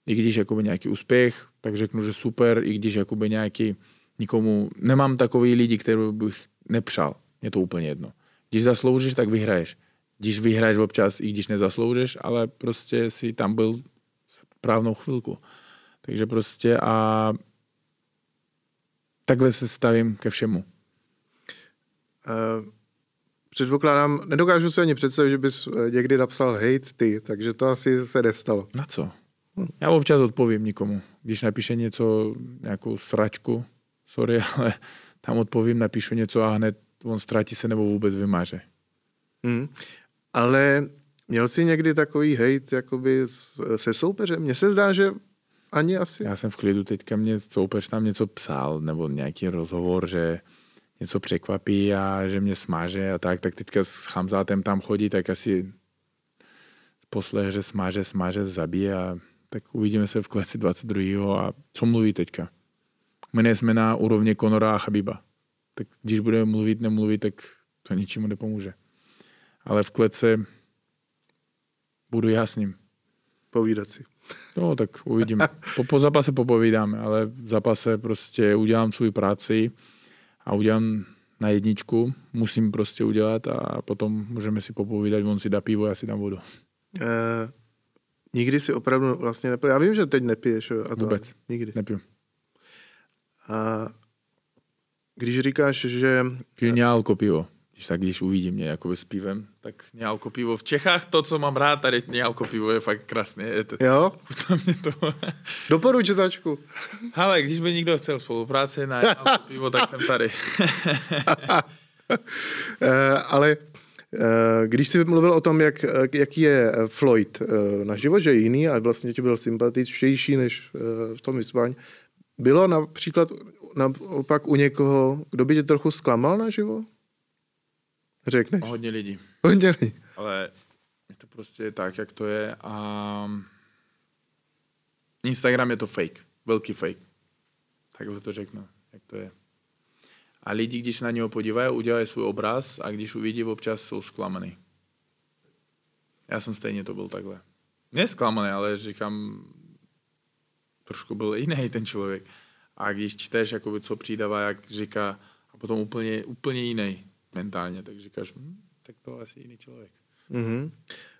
I když jakoby nějaký úspěch, tak řeknu, že super, i když jakoby nějaký nikomu, nemám takový lidi, který bych nepřál. Je to úplně jedno. Když zasloužíš, tak vyhraješ. Když vyhraješ občas, i když nezasloužíš, ale prostě si tam byl správnou chvilku. Takže prostě a takhle se stavím ke všemu. Uh, předpokládám, nedokážu si ani představit, že bys eh, někdy napsal hate ty, takže to asi se nestalo. Na co? Já občas odpovím nikomu. Když napíše něco, nějakou sračku, sorry, ale tam odpovím, napíšu něco a hned on ztratí se nebo vůbec vymáže. Hmm. Ale měl jsi někdy takový hate jakoby se soupeřem? Mně se zdá, že ani asi. Já jsem v klidu, teďka mě soupeř tam něco psal, nebo nějaký rozhovor, že něco překvapí a že mě smáže a tak, tak teďka s Chamzátem tam chodí, tak asi poslech, že smáže, smáže, zabije a tak uvidíme se v kleci 22. a co mluví teďka. My nejsme na úrovni Konora a Chabiba. Tak když budeme mluvit, nemluvit, tak to ničemu nepomůže. Ale v klece budu já s ním. Povídat si. No, tak uvidíme. Po, po zápase popovídáme, ale v zápase prostě udělám svou práci a udělám na jedničku, musím prostě udělat a potom můžeme si popovídat, on si dá pivo, já si dám vodu. Uh, nikdy si opravdu vlastně nepil. Já vím, že teď nepiješ. A to Vůbec. Nikdy. Nepiju. A když říkáš, že... Piju pivo. Když tak, když uvidí mě jako s pivem, tak nealko pivo. V Čechách to, co mám rád, tady nealko pivo je fakt krásné. Je to, Jo? mě to... Doporučovačku. Ale když by někdo chcel spolupráci na pivo, tak jsem tady. Eh, ale eh, když jsi mluvil o tom, jak, jaký je Floyd eh, na život, že je jiný a vlastně ti byl sympatičtější než v tom vyspání, bylo například naopak u někoho, kdo by tě trochu zklamal na život? Řekneš. Hodně lidí. Hodně lidí. Ale je to prostě tak, jak to je a Instagram je to fake. Velký fake. Takhle to řeknu, jak to je. A lidi, když na něho podívají, udělají svůj obraz a když uvidí, občas jsou zklamaný. Já jsem stejně to byl takhle. Ne zklamaný, ale říkám, trošku byl jiný ten člověk. A když čteš, jakoby, co přidává, jak říká, a potom úplně, úplně jiný mentálně, tak říkáš, hm, tak to asi jiný člověk. Mm-hmm.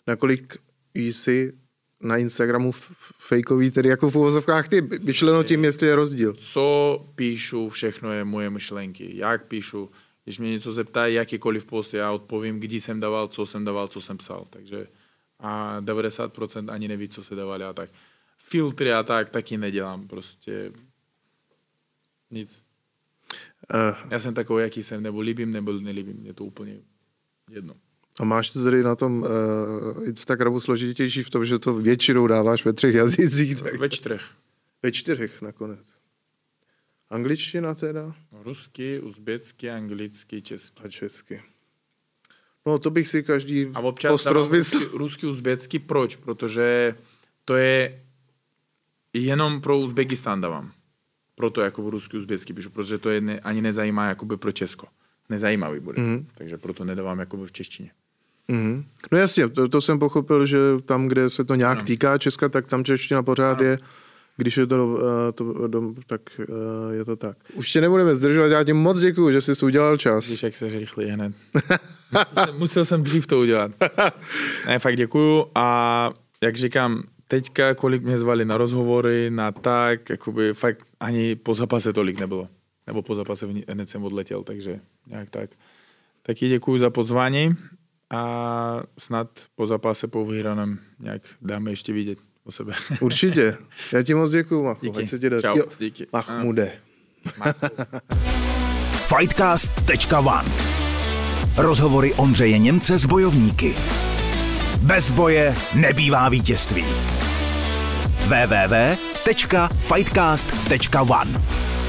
Nakolik jsi na Instagramu fejkový, tedy jako v uvozovkách ty, myšleno tím, jestli je rozdíl. Co píšu, všechno je moje myšlenky. Jak píšu, když mě něco zeptají, jakýkoliv post, já odpovím, kdy jsem dával, co jsem dával, co jsem psal. Takže a 90% ani neví, co se dávali a tak. Filtry a tak taky nedělám, prostě nic. Uh, Já jsem takový, jaký jsem, nebo líbím, nebo nelíbím, je to úplně jedno. A máš to tedy na tom uh, Instagramu složitější v tom, že to většinou dáváš ve třech jazycích? Tak... Ve čtyřech. Ve čtyřech nakonec. Angličtina teda? Rusky, uzbecky, anglicky, česky. A česky. No to bych si každý A občas rusky, rusky, uzbecky, proč? Protože to je jenom pro Uzbekistán dávám proto jako v rusky uzběcky píšu, protože to je ne, ani nezajímá jakoby pro Česko. Nezajímavý bude. Mm. Takže proto nedávám jakoby v češtině. Mm. No jasně, to, to jsem pochopil, že tam, kde se to nějak no. týká Česka, tak tam čeština pořád no. je. Když je to, uh, to dom, tak uh, je to tak. Už tě nebudeme zdržovat, já ti moc děkuju, že jsi udělal čas. Víš, jak se rychle hned. musel, jsem, musel jsem dřív to udělat. ne, fakt děkuju a jak říkám, teďka, kolik mě zvali na rozhovory, na tak, jakoby fakt ani po zápase tolik nebylo. Nebo po zápase hned jsem odletěl, takže nějak tak. Taky děkuji za pozvání a snad po zápase po vyhraném nějak dáme ještě vidět o sebe. Určitě. Já ti moc děkuju, Machu. Díky. Ať se ti daří. Čau. Jo, Díky. Mahmude. Fightcast.one Rozhovory Ondřeje Němce s bojovníky. Bez boje nebývá vítězství. www.fightcast.one